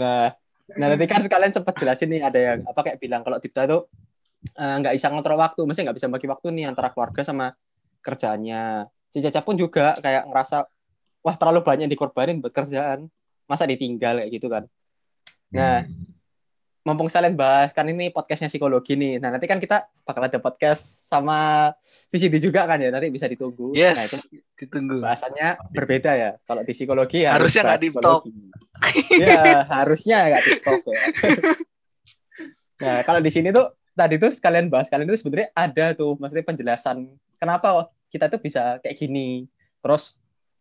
Nah, nah nanti kan kalian sempat jelasin nih ada yang apa kayak bilang kalau Dipta tuh eh, nggak uh, bisa ngontrol waktu, mesti nggak bisa bagi waktu nih antara keluarga sama kerjanya. Si Caca pun juga kayak ngerasa wah terlalu banyak dikorbanin buat kerjaan, masa ditinggal kayak gitu kan. Nah, hmm. mumpung kalian bahas kan ini podcastnya psikologi nih. Nah nanti kan kita bakal ada podcast sama VCD juga kan ya. Nanti bisa ditunggu. Yes, nah itu ditunggu. Bahasannya berbeda ya. Kalau di psikologi ya harusnya nggak di talk. ya harusnya nggak TikTok ya. (laughs) nah kalau di sini tuh tadi tuh sekalian bahas kalian itu sebenarnya ada tuh maksudnya penjelasan kenapa kita tuh bisa kayak gini. Terus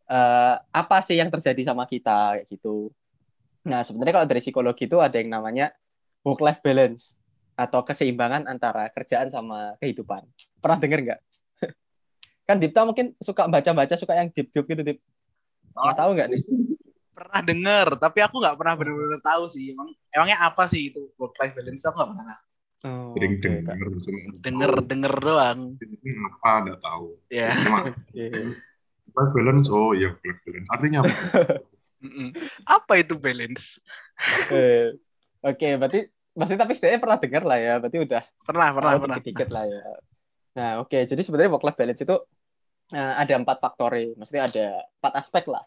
uh, apa sih yang terjadi sama kita kayak gitu. Nah, sebenarnya kalau dari psikologi itu ada yang namanya work life balance atau keseimbangan antara kerjaan sama kehidupan. Pernah dengar nggak? (laughs) kan Dipta mungkin suka baca-baca, suka yang deep-deep gitu, Dip. Pernah oh. tahu nggak nih? Pernah dengar, tapi aku nggak pernah benar-benar tahu sih. Emang emangnya apa sih itu work life balance? Aku nggak pernah. Oh, okay, denger, denger, denger doang. Apa nggak tahu. Ya. Yeah. Life balance, oh ya balance. Artinya apa? (laughs) apa itu balance? Oke, okay, berarti masih tapi saya pernah dengar lah ya, berarti udah pernah pernah pernah dikit lah ya. Nah oke, okay. jadi sebenarnya work life balance itu uh, ada empat faktor, maksudnya ada empat aspek lah.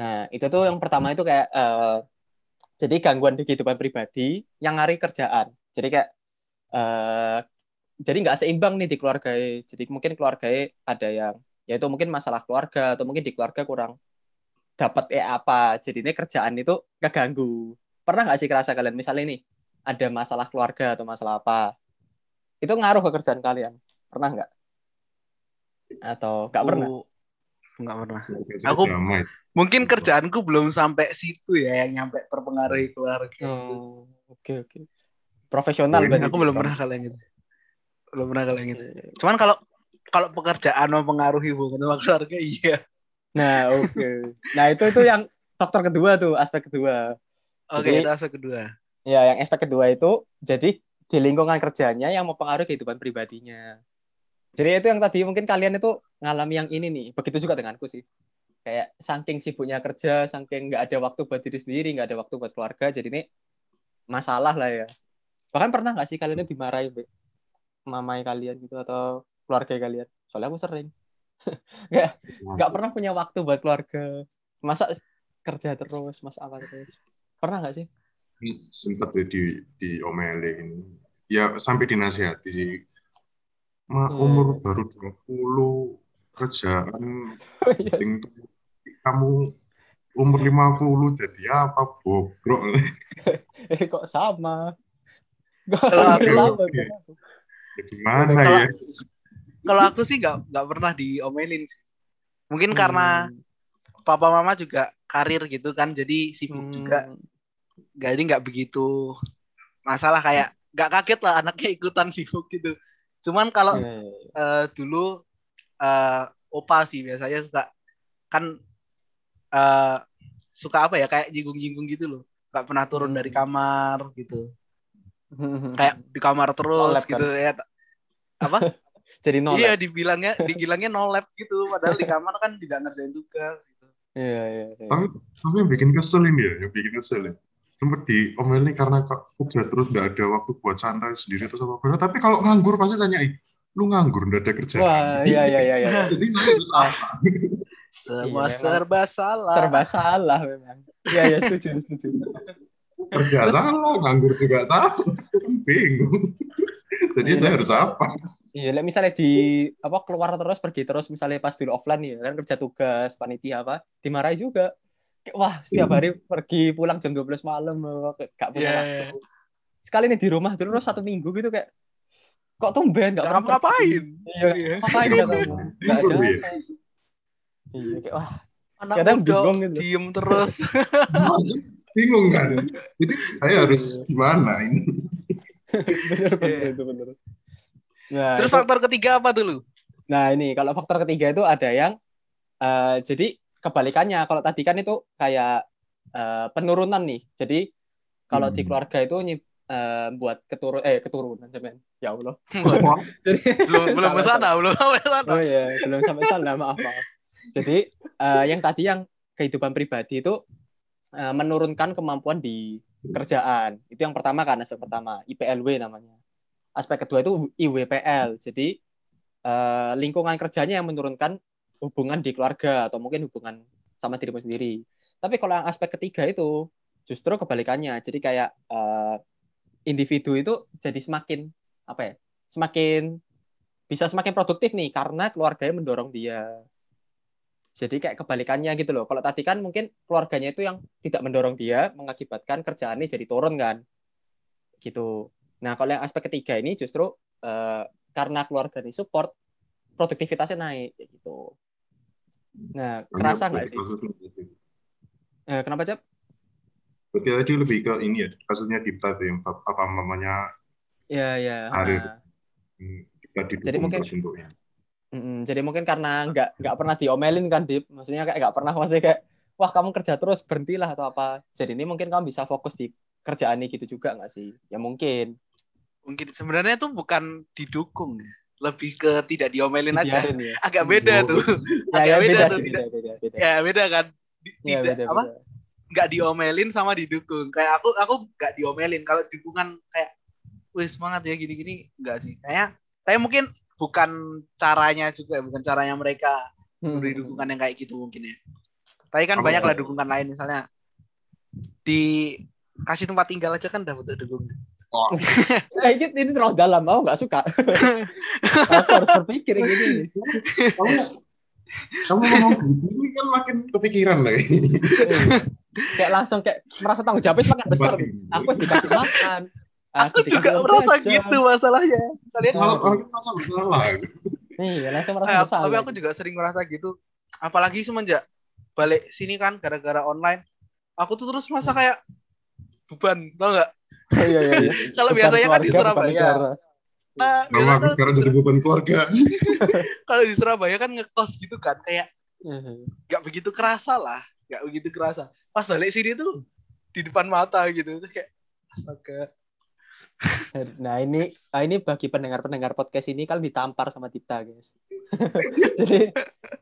Nah itu tuh yang pertama itu kayak uh, jadi gangguan di kehidupan pribadi yang ngari kerjaan. Jadi kayak uh, jadi nggak seimbang nih di keluarga. Jadi mungkin keluarga ada yang yaitu mungkin masalah keluarga atau mungkin di keluarga kurang dapat ya apa. Jadi ini kerjaan itu keganggu pernah nggak sih kerasa kalian misalnya ini ada masalah keluarga atau masalah apa? Itu ngaruh ke kerjaan kalian. Pernah nggak? Atau nggak pernah? nggak pernah. Aku mungkin kerjaanku belum sampai situ ya yang nyampe terpengaruhi keluarga. Oh, oke okay, oke. okay. Profesional berarti aku belum pernah kalian gitu. Belum pernah kalian gitu. Cuman kalau kalau pekerjaan mempengaruhi hubungan sama keluarga iya. Nah oke. Okay. nah itu itu yang faktor kedua tuh aspek kedua. Oke okay, itu aspek kedua. ya yang aspek kedua itu jadi di lingkungan kerjanya yang mempengaruhi kehidupan pribadinya. Jadi itu yang tadi mungkin kalian itu ngalami yang ini nih. Begitu juga denganku sih. Kayak saking sibuknya kerja saking nggak ada waktu buat diri sendiri nggak ada waktu buat keluarga jadi ini masalah lah ya bahkan pernah nggak sih kalian itu dimarahi mamai kalian gitu atau keluarga kalian? Soalnya aku sering. (laughs) Nggak nggak pernah punya waktu buat keluarga. Masa kerja terus masa apa terus? Pernah nggak sih? Sempat ya di diomelin ya sampai dinasihati sih. Ma, hmm. umur baru 20 kerjaan (laughs) oh, yes. Iya kamu umur 50 jadi apa bobrok? (laughs) Eh kok sama sama ya, gimana ya kalau aku sih nggak nggak pernah diomelin sih. Mungkin hmm. karena papa mama juga karir gitu kan, jadi sibuk hmm. juga. Jadi nggak begitu masalah kayak nggak kaget lah anaknya ikutan (laughs) sibuk gitu. Cuman kalau yeah. Iya. uh, dulu uh, opa sih biasanya suka kan uh, suka apa ya kayak jinggung-jinggung gitu loh. Gak pernah turun dari hmm. kamar gitu. Kayak (laughs) di kamar terus gitu kan? ya. Apa? (laughs) jadi no iya dibilangnya dibilangnya no lab gitu. Padahal di kamar kan juga ngerjain tugas gitu. Iya iya, iya. tapi tapi yang bikin kesel ini ya yang bikin kesel ya. Sempat diomelin karena kerja terus nggak ada waktu buat santai sendiri atau apa tapi kalau nganggur pasti tanya lu nganggur nggak ada kerja wah iya iya iya, iya. (laughs) jadi harus apa? Semua iya, serba salah. Serba salah memang. Iya iya setuju setuju kerja salah nganggur juga salah bingung jadi iya. saya harus apa Iya, misalnya di apa keluar terus pergi terus misalnya pas dulu offline nih kan kerja tugas panitia apa dimarahi juga. Kayak, wah setiap hari pergi pulang jam 12 malam gak punya yeah. waktu. Sekali nih di rumah terus satu minggu gitu kayak kok tumben gak ngapa ngapain. Iya, iya. ngapain. Gak ada. Iya, kayak wah anak kadang bingung gitu. Diem terus. (laughs) bingung kan. Jadi saya harus iya. gimana ini? bener bener itu bener. Nah, Terus itu, faktor ketiga apa dulu? Nah ini kalau faktor ketiga itu ada yang uh, jadi kebalikannya. Kalau tadi kan itu kayak uh, penurunan nih. Jadi kalau hmm. di keluarga itu uh, buat keturun eh keturunan cuman ya Allah. (laughs) jadi belum (laughs) belum ke sana, belum sampai sana. Oh iya, belum sampai sana, maaf maaf. Jadi uh, yang tadi yang kehidupan pribadi itu uh, menurunkan kemampuan di kerjaan. Itu yang pertama kan aspek pertama, IPLW namanya aspek kedua itu IWPL. Jadi uh, lingkungan kerjanya yang menurunkan hubungan di keluarga atau mungkin hubungan sama dirimu sendiri. Tapi kalau yang aspek ketiga itu justru kebalikannya. Jadi kayak uh, individu itu jadi semakin apa ya? Semakin bisa semakin produktif nih karena keluarganya mendorong dia. Jadi kayak kebalikannya gitu loh. Kalau tadi kan mungkin keluarganya itu yang tidak mendorong dia, mengakibatkan kerjaannya jadi turun kan. Gitu. Nah, kalau yang aspek ketiga ini justru uh, karena keluarga ini support, produktivitasnya naik gitu. Nah, kerasa nggak sih? Eh, kenapa, Cep? Berarti tadi lebih ke ini ya, kasusnya Dipta tuh yang apa mamanya Ya, ya. Hari nah. didukung Jadi mungkin, terus. Mm, jadi mungkin karena nggak nggak pernah diomelin kan Dip, maksudnya kayak nggak pernah masih kayak wah kamu kerja terus berhentilah atau apa. Jadi ini mungkin kamu bisa fokus di kerjaan ini gitu juga nggak sih? Ya mungkin. Mungkin sebenarnya itu bukan didukung ya, lebih ke tidak diomelin aja. Ya? (laughs) Agak beda oh. tuh. (laughs) ya, Agak ya, beda, beda tuh. Beda, beda, beda. Ya beda kan. Ya, tidak ya, beda, apa? Nggak diomelin sama didukung. Kayak aku aku nggak diomelin. Kalau dukungan kayak wih semangat ya gini-gini nggak sih. Kayak saya mungkin bukan caranya juga bukan caranya mereka hmm. memberi dukungan yang kayak gitu mungkin ya tapi kan banyak lah dukungan lain misalnya di kasih tempat tinggal aja kan udah butuh dukungan Oh. nah, ini, ini terlalu dalam, mau nggak suka. (laughs) aku harus berpikir gini. Kamu, kamu ngomong gitu, ini kan makin kepikiran lagi. kayak langsung kayak merasa tanggung jawabnya semakin besar. Aku harus dikasih makan, Aku juga merasa gitu masalahnya. Kalian Salah, orang merasa bersalah. Iya, langsung merasa eh, bersalah. Tapi aku juga sering merasa gitu. Apalagi semenjak balik sini kan gara-gara online. Aku tuh terus merasa kayak beban, tau gak? Oh, iya, iya, iya. (laughs) Kalau biasanya kan di Surabaya. Nah, Nama aku sekarang jadi beban keluarga. (laughs) kalau di Surabaya kan ngekos gitu kan, kayak mhm. nggak begitu kerasa lah, nggak begitu kerasa. Pas balik sini tuh di depan mata gitu, tuh kayak astaga (laughs) Nah ini nah ini bagi pendengar-pendengar podcast ini kan ditampar sama Tita guys. (laughs) Jadi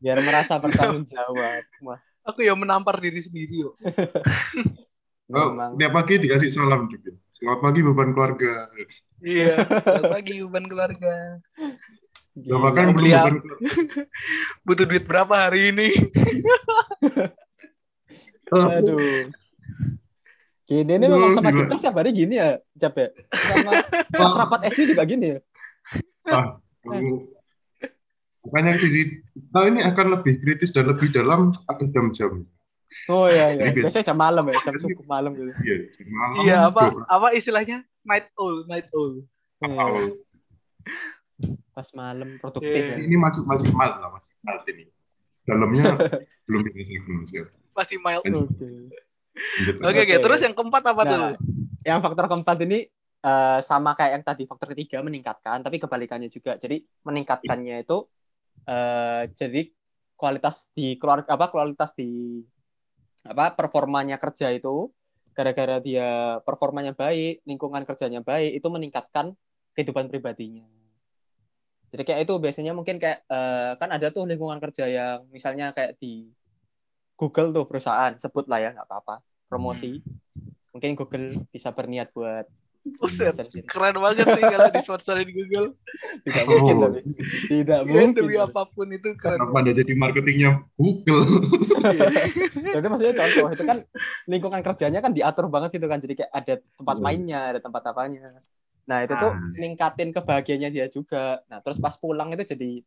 biar merasa bertanggung jawab. Wah. Aku yang menampar diri sendiri yuk. (laughs) oh, tiap pagi dikasih salam juga. Selamat pagi beban keluarga. Iya, selamat pagi beban keluarga. Gak makan belum beban keluarga. Butuh duit berapa hari ini? Aduh. Gini ini memang sama kita setiap hari gini ya, Cap ya. Sama pas rapat SU juga gini ya. Ah, makanya nah ini akan lebih kritis dan lebih dalam satu jam-jam. Oh iya iya. Biasanya jam malam ya, jam cukup malam gitu. Iya, jam malam. Iya apa apa istilahnya? Night owl, night owl. Iya. Pas malam produktif yeah. ya. Ini masuk masuk malam lah, masuk ini. Dalamnya (laughs) belum bisa Pasti mild. Oke. Okay. Oke, oke. Terus yang keempat apa nah, tuh? Yang faktor keempat ini uh, sama kayak yang tadi faktor ketiga meningkatkan, tapi kebalikannya juga. Jadi meningkatkannya itu uh, jadi kualitas di keluarga apa kualitas di apa performanya kerja itu gara-gara dia performanya baik, lingkungan kerjanya baik, itu meningkatkan kehidupan pribadinya. Jadi kayak itu biasanya mungkin kayak uh, kan ada tuh lingkungan kerja yang misalnya kayak di Google tuh perusahaan sebut lah ya nggak apa-apa promosi hmm. mungkin Google bisa berniat buat Buset, keren banget sih kalau disponsorin Google. (laughs) Tidak mungkin, oh. tidak ya, mungkin. Demi apa pun itu keren. Kenapa anda jadi marketingnya Google? jadi maksudnya contoh itu kan lingkungan kerjanya kan diatur banget gitu kan. Jadi kayak ada tempat iya. mainnya, ada tempat apanya. Nah itu tuh ah. ningkatin kebahagiaannya dia juga. Nah terus pas pulang itu jadi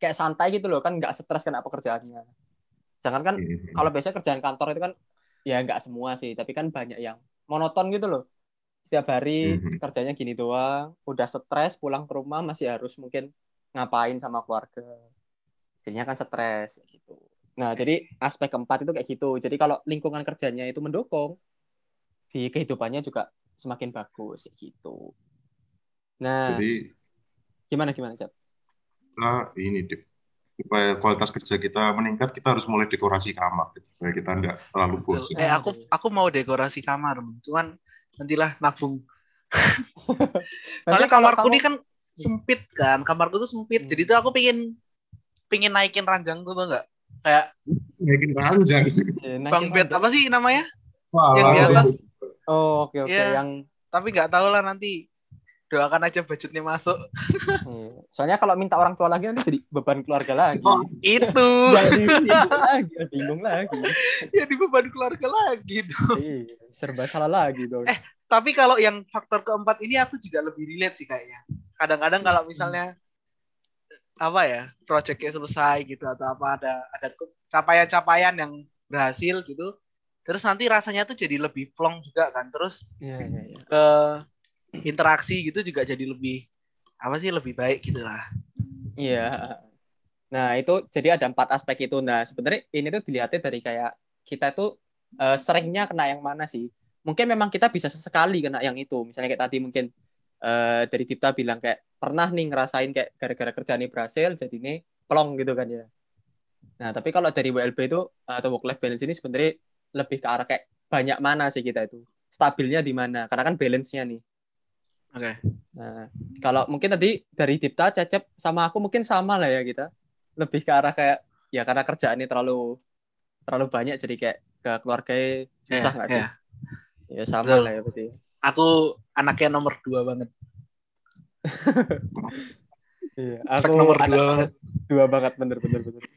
kayak santai gitu loh kan nggak stres kan apa kerjaannya. Jangan kan hmm. kalau biasanya kerjaan kantor itu kan ya nggak semua sih, tapi kan banyak yang monoton gitu loh. Setiap hari hmm. kerjanya gini doang, udah stres pulang ke rumah masih harus mungkin ngapain sama keluarga. Jadinya kan stres gitu. Nah, jadi aspek keempat itu kayak gitu. Jadi kalau lingkungan kerjanya itu mendukung, di kehidupannya juga semakin bagus kayak gitu. Nah, jadi gimana gimana, Cap? Nah, ini Dip supaya kualitas kerja kita meningkat kita harus mulai dekorasi kamar gitu, supaya kita enggak terlalu bosan. Eh aku aku mau dekorasi kamar, cuman nantilah nabung. (laughs) Soalnya kamarku ini kan sempit kan, kamarku tuh sempit. Hmm. Jadi tuh aku pingin pingin naikin ranjang tuh enggak? Kayak naikin ranjang. (laughs) Iya, Bang bed apa sih namanya? Wah, yang di atas. Oh, oke okay, oke. Okay. Ya, yang tapi nggak tahu lah nanti doakan aja budgetnya masuk. Hmm. Soalnya kalau minta orang tua lagi nanti jadi beban keluarga lagi. Oh, itu. (laughs) jadi lagi, bingung lagi. Jadi beban keluarga lagi dong. Iya, serba salah lagi dong. Eh, tapi kalau yang faktor keempat ini aku juga lebih relate sih kayaknya. Kadang-kadang kalau misalnya apa ya projectnya selesai gitu atau apa ada ada capaian-capaian yang berhasil gitu terus nanti rasanya tuh jadi lebih plong juga kan terus yeah, yeah, yeah. ke interaksi gitu juga jadi lebih apa sih lebih baik gitu lah iya nah itu jadi ada empat aspek itu nah sebenarnya ini tuh dilihatnya dari kayak kita tuh uh, seringnya kena yang mana sih mungkin memang kita bisa sesekali kena yang itu misalnya kayak tadi mungkin uh, dari Dipta bilang kayak pernah nih ngerasain kayak gara-gara kerjaan ini berhasil jadi ini plong gitu kan ya. Nah, tapi kalau dari WLB itu atau work life balance ini sebenarnya lebih ke arah kayak banyak mana sih kita itu. Stabilnya di mana? Karena kan balance-nya nih. Oke. Okay. Nah, kalau mungkin tadi dari Dipta, Cecep sama aku mungkin sama lah ya kita. Lebih ke arah kayak ya karena kerjaan ini terlalu terlalu banyak jadi kayak ke keluarga susah nggak yeah, sih? Yeah. Ya sama Betul. lah ya berarti. Aku anaknya nomor dua banget. (laughs) iya, aku nomor dua banget. Dua banget, bener bener bener. (laughs)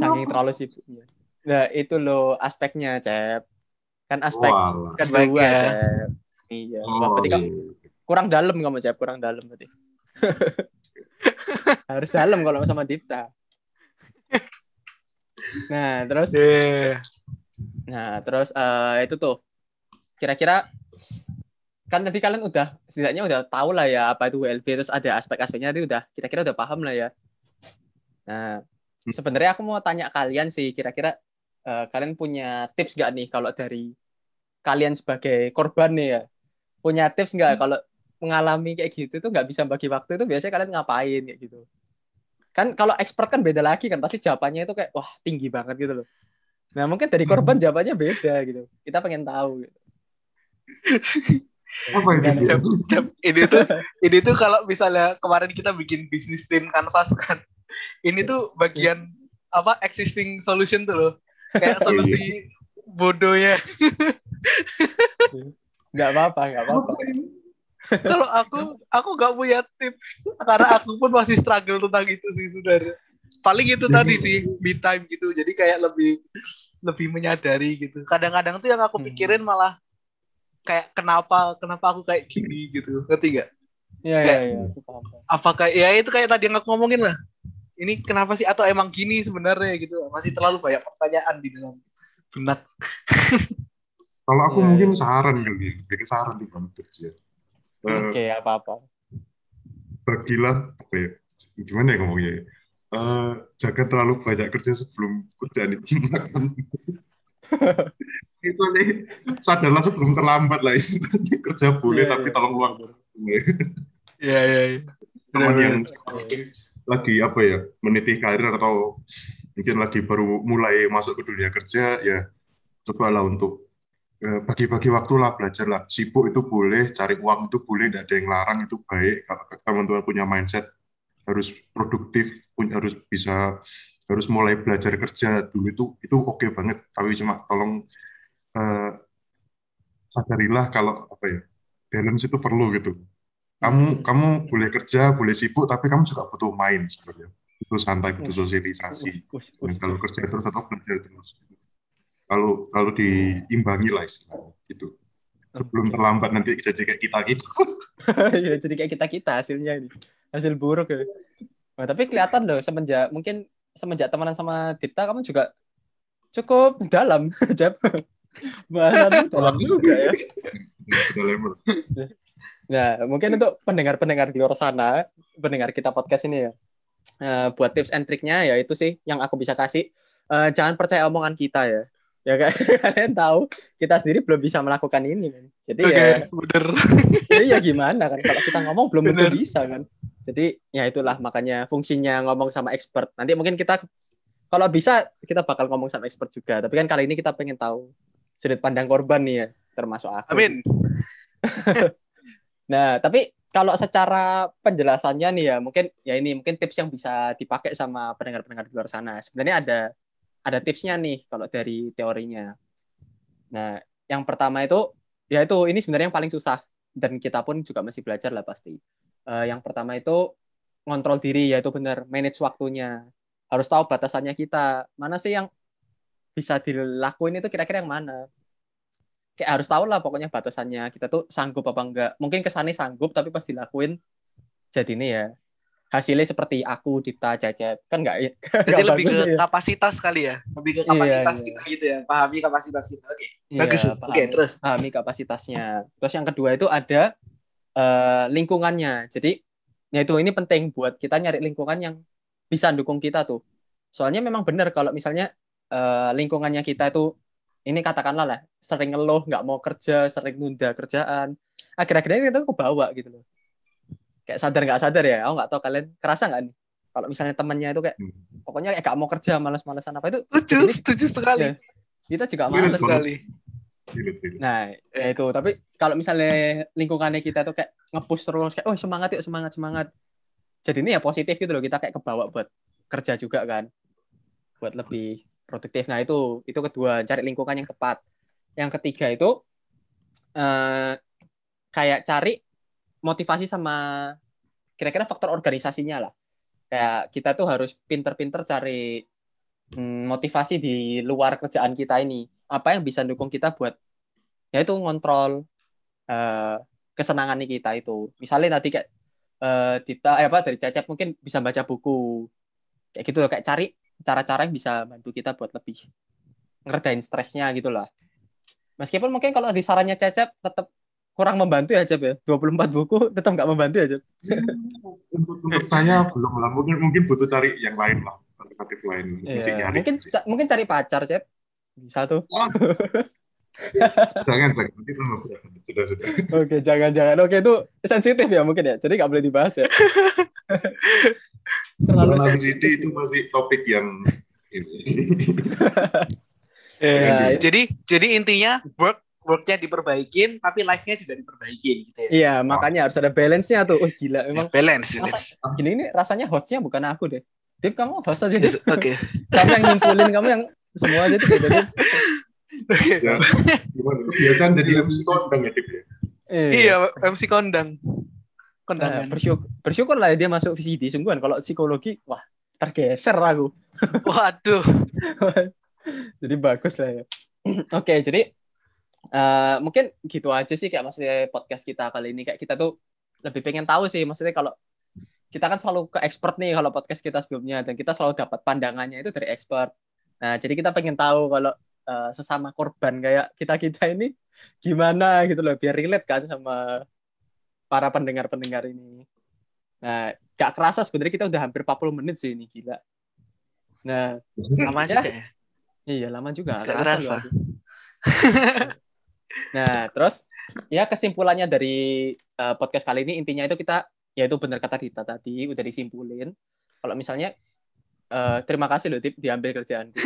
Saking terlalu sibuknya. Nah itu loh aspeknya, Cep. Kan aspek wow, kedua, Cep. Iya. Oh, berarti kamu iya. kurang dalam kamu, Cep. Kurang dalam berarti. (laughs) Harus dalam kalau sama Dipta. Nah, terus yeah. Nah, terus uh, itu tuh kira-kira kan tadi kalian udah setidaknya udah tahu lah ya apa itu WLB terus ada aspek-aspeknya tadi udah kira-kira udah paham lah ya. Nah, hmm. sebenarnya aku mau tanya kalian sih kira-kira uh, kalian punya tips gak nih kalau dari kalian sebagai korban nih ya. Punya tips nggak hmm. kalau mengalami kayak gitu tuh nggak bisa bagi waktu itu biasanya kalian ngapain kayak gitu. Kan kalau expert kan beda lagi kan pasti jawabannya itu kayak wah tinggi banget gitu loh. Nah mungkin dari korban hmm. jawabannya beda gitu. Kita pengen tahu. Gitu. Apa ini? Jam, jam, ini tuh ini tuh kalau misalnya kemarin kita bikin bisnis tim kanvas kan, ini tuh bagian apa existing solution tuh loh, kayak solusi bodohnya. Gak apa-apa, gak apa-apa. Kalau aku, aku gak punya tips karena aku pun masih struggle tentang itu sih saudara paling itu tadi sih me time gitu jadi kayak lebih lebih menyadari gitu kadang-kadang tuh yang aku hmm. pikirin malah kayak kenapa kenapa aku kayak gini gitu ngerti gak Iya iya iya. Apakah ya itu kayak tadi yang aku ngomongin lah. Ini kenapa sih atau emang gini sebenarnya gitu. Masih terlalu banyak pertanyaan di dalam benak. (laughs) Kalau aku ya, mungkin ya. saran kali, bikin saran di kamu kerja. Oke, okay, apa-apa. Bagilah apa ya? Gimana ya ngomongnya? uh, jangan terlalu banyak kerja sebelum kerjaan (laughs) itu itu nih sadarlah sebelum terlambat lah itu kerja boleh yeah, tapi yeah. tolong luang Iya iya. iya. Teman yang lagi apa ya meniti karir atau mungkin lagi baru mulai masuk ke dunia kerja ya cobalah untuk eh, bagi-bagi waktu lah belajar lah. Sibuk itu boleh cari uang itu boleh tidak ada yang larang itu baik. Kalau teman-teman punya mindset harus produktif pun harus bisa harus mulai belajar kerja dulu itu itu oke okay banget. Tapi cuma tolong uh, sadarilah kalau apa ya balance itu perlu gitu. Kamu hmm. kamu boleh kerja boleh sibuk tapi kamu juga butuh main sebenarnya. Itu santai butuh hmm. sosialisasi. Dan kalau kerja terus atau belajar terus kalau kalau diimbangi lah istilahnya gitu sebelum terlambat nanti jadi kayak kita gitu (laughs) ya jadi kayak kita kita hasilnya ini hasil buruk ya. Nah, tapi kelihatan loh semenjak mungkin semenjak temenan sama Dita kamu juga cukup dalam, (laughs) Jab. Bahasan (laughs) dalam juga ya. Nah, mungkin untuk pendengar-pendengar di luar sana, pendengar kita podcast ini ya, uh, buat tips and triknya ya itu sih yang aku bisa kasih. Uh, jangan percaya omongan kita ya. Ya (laughs) kalian tahu kita sendiri belum bisa melakukan ini kan. Jadi okay, ya bener. Jadi ya gimana kan kalau kita ngomong belum tentu bisa kan. Jadi ya itulah makanya fungsinya ngomong sama expert. Nanti mungkin kita kalau bisa kita bakal ngomong sama expert juga. Tapi kan kali ini kita pengen tahu sudut pandang korban nih ya, termasuk aku. Amin. (laughs) nah, tapi kalau secara penjelasannya nih ya, mungkin ya ini mungkin tips yang bisa dipakai sama pendengar-pendengar di luar sana. Sebenarnya ada ada tipsnya nih kalau dari teorinya. Nah, yang pertama itu ya itu ini sebenarnya yang paling susah. Dan kita pun juga masih belajar lah pasti. Uh, yang pertama itu ngontrol diri yaitu benar manage waktunya. Harus tahu batasannya kita. Mana sih yang bisa dilakuin itu kira-kira yang mana? Kayak harus tahu lah pokoknya batasannya. Kita tuh sanggup apa enggak. Mungkin kesannya sanggup tapi pas dilakuin jadi ini ya hasilnya seperti aku Dita Cecep. Kan nggak (laughs) jadi lebih ke ya. kapasitas kali ya? Lebih ke iya, kapasitas iya, kita gitu ya? Pahami kapasitas kita oke. Okay. iya, bagus. Oke okay, terus? Pahami kapasitasnya. Terus yang kedua itu ada uh, lingkungannya. Jadi ya itu ini penting buat kita nyari lingkungan yang bisa dukung kita tuh. Soalnya memang benar kalau misalnya uh, lingkungannya kita itu ini katakanlah lah sering ngeluh nggak mau kerja sering nunda kerjaan. Akhir-akhirnya kita kebawa gitu loh kayak sadar nggak sadar ya aku nggak tahu kalian kerasa nggak nih? Kalau misalnya temennya itu kayak hmm. pokoknya kayak gak mau kerja malas-malasan apa itu setuju setuju sekali. Ya, kita juga malas sekali. Nah ya itu. Tapi kalau misalnya lingkungannya kita tuh kayak ngepush terus kayak oh semangat yuk semangat semangat. Jadi ini ya positif gitu loh kita kayak kebawa buat kerja juga kan buat lebih produktif. Nah itu itu kedua cari lingkungan yang tepat. Yang ketiga itu eh, kayak cari motivasi sama kira-kira faktor organisasinya lah. Kayak kita tuh harus pinter-pinter cari hmm, motivasi di luar kerjaan kita ini. Apa yang bisa dukung kita buat ya itu ngontrol uh, kesenangan kita itu. Misalnya nanti kayak uh, Dita, eh, apa dari Cecep mungkin bisa baca buku. Kayak gitu kayak cari cara-cara yang bisa bantu kita buat lebih ngerdain stresnya gitu lah. Meskipun mungkin kalau di sarannya Cecep tetap kurang membantu ya Jeb ya? 24 buku tetap nggak membantu ya Jeb? Untuk, untuk saya belum lah. Mungkin mungkin butuh cari yang lain lah alternatif lain. Iya. mungkin ca mungkin cari pacar Jeb. Bisa tuh. Oh. jangan jangan. Nanti sudah sudah oke jangan jangan. Oke itu sensitif ya mungkin ya. Jadi nggak boleh dibahas ya. (laughs) Terlalu sensitif. itu masih topik yang ini. (laughs) Ya, jadi jadi intinya work worknya diperbaikin tapi life-nya juga diperbaikin gitu ya. Iya, makanya harus ada balance-nya tuh. Oh gila, memang. Balance, balance. Gini ini rasanya hostnya bukan aku deh. Tip kamu host aja deh. Oke. Okay. (laughs) kamu yang nyimpulin, kamu yang semua aja tuh jadi. Oke. Ya, gimana? Biasanya jadi MC kondang ya, Tip ya? Iya, iya MC kondang. Kondangan. Nah, bersyukur, bersyukur lah ya dia masuk VCD sungguhan. Kalau psikologi, wah tergeser aku. (laughs) Waduh. jadi bagus lah ya. (clears throat) Oke, jadi uh, mungkin gitu aja sih kayak maksudnya podcast kita kali ini kayak kita tuh lebih pengen tahu sih maksudnya kalau kita kan selalu ke expert nih kalau podcast kita sebelumnya dan kita selalu dapat pandangannya itu dari expert. Nah, jadi kita pengen tahu kalau uh, sesama korban kayak kita-kita ini gimana gitu loh biar relate kan sama para pendengar-pendengar ini. Nah, gak kerasa sebenarnya kita udah hampir 40 menit sih ini gila. Nah, lama ya, juga ya? Iya, lama juga. Gak kerasa. (laughs) Nah, terus ya kesimpulannya dari uh, podcast kali ini intinya itu kita yaitu benar kata Dita tadi udah disimpulin. Kalau misalnya uh, terima kasih loh Tip diambil kerjaan. (laughs)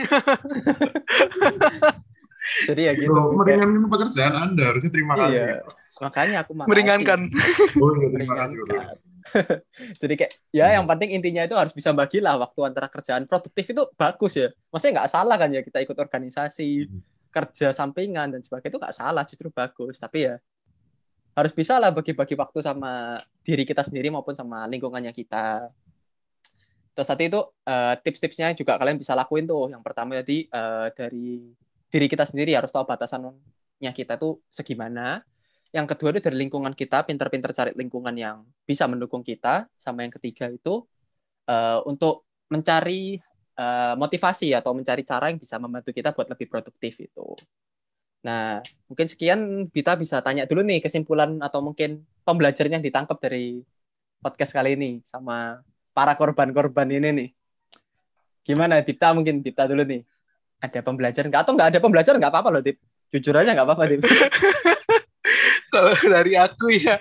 Jadi ya gitu. Loh, meringankan pekerjaan Anda harusnya terima iya, kasih. Makanya aku makasih. Meringankan. Oh, terima kasih. (laughs) Jadi kayak ya yang penting intinya itu harus bisa bagilah waktu antara kerjaan produktif itu bagus ya. Maksudnya nggak salah kan ya kita ikut organisasi, hmm kerja sampingan dan sebagainya itu nggak salah justru bagus. Tapi ya harus bisa lah bagi-bagi waktu sama diri kita sendiri maupun sama lingkungannya kita. Terus tadi itu uh, tips-tipsnya juga kalian bisa lakuin tuh. Yang pertama tadi uh, dari diri kita sendiri harus tahu batasannya kita tuh segimana. Yang kedua itu dari lingkungan kita pinter-pinter cari lingkungan yang bisa mendukung kita. Sama yang ketiga itu uh, untuk mencari uh, motivasi atau mencari cara yang bisa membantu kita buat lebih produktif itu. Nah, mungkin sekian kita bisa tanya dulu nih kesimpulan atau mungkin pembelajaran yang ditangkap dari podcast kali ini sama para korban-korban ini nih. Gimana Dipta mungkin Dipta dulu nih. Ada pembelajaran nggak atau nggak ada pembelajaran nggak apa-apa loh Dip. Jujur aja nggak apa-apa Dip. (laughs) Kalau dari aku ya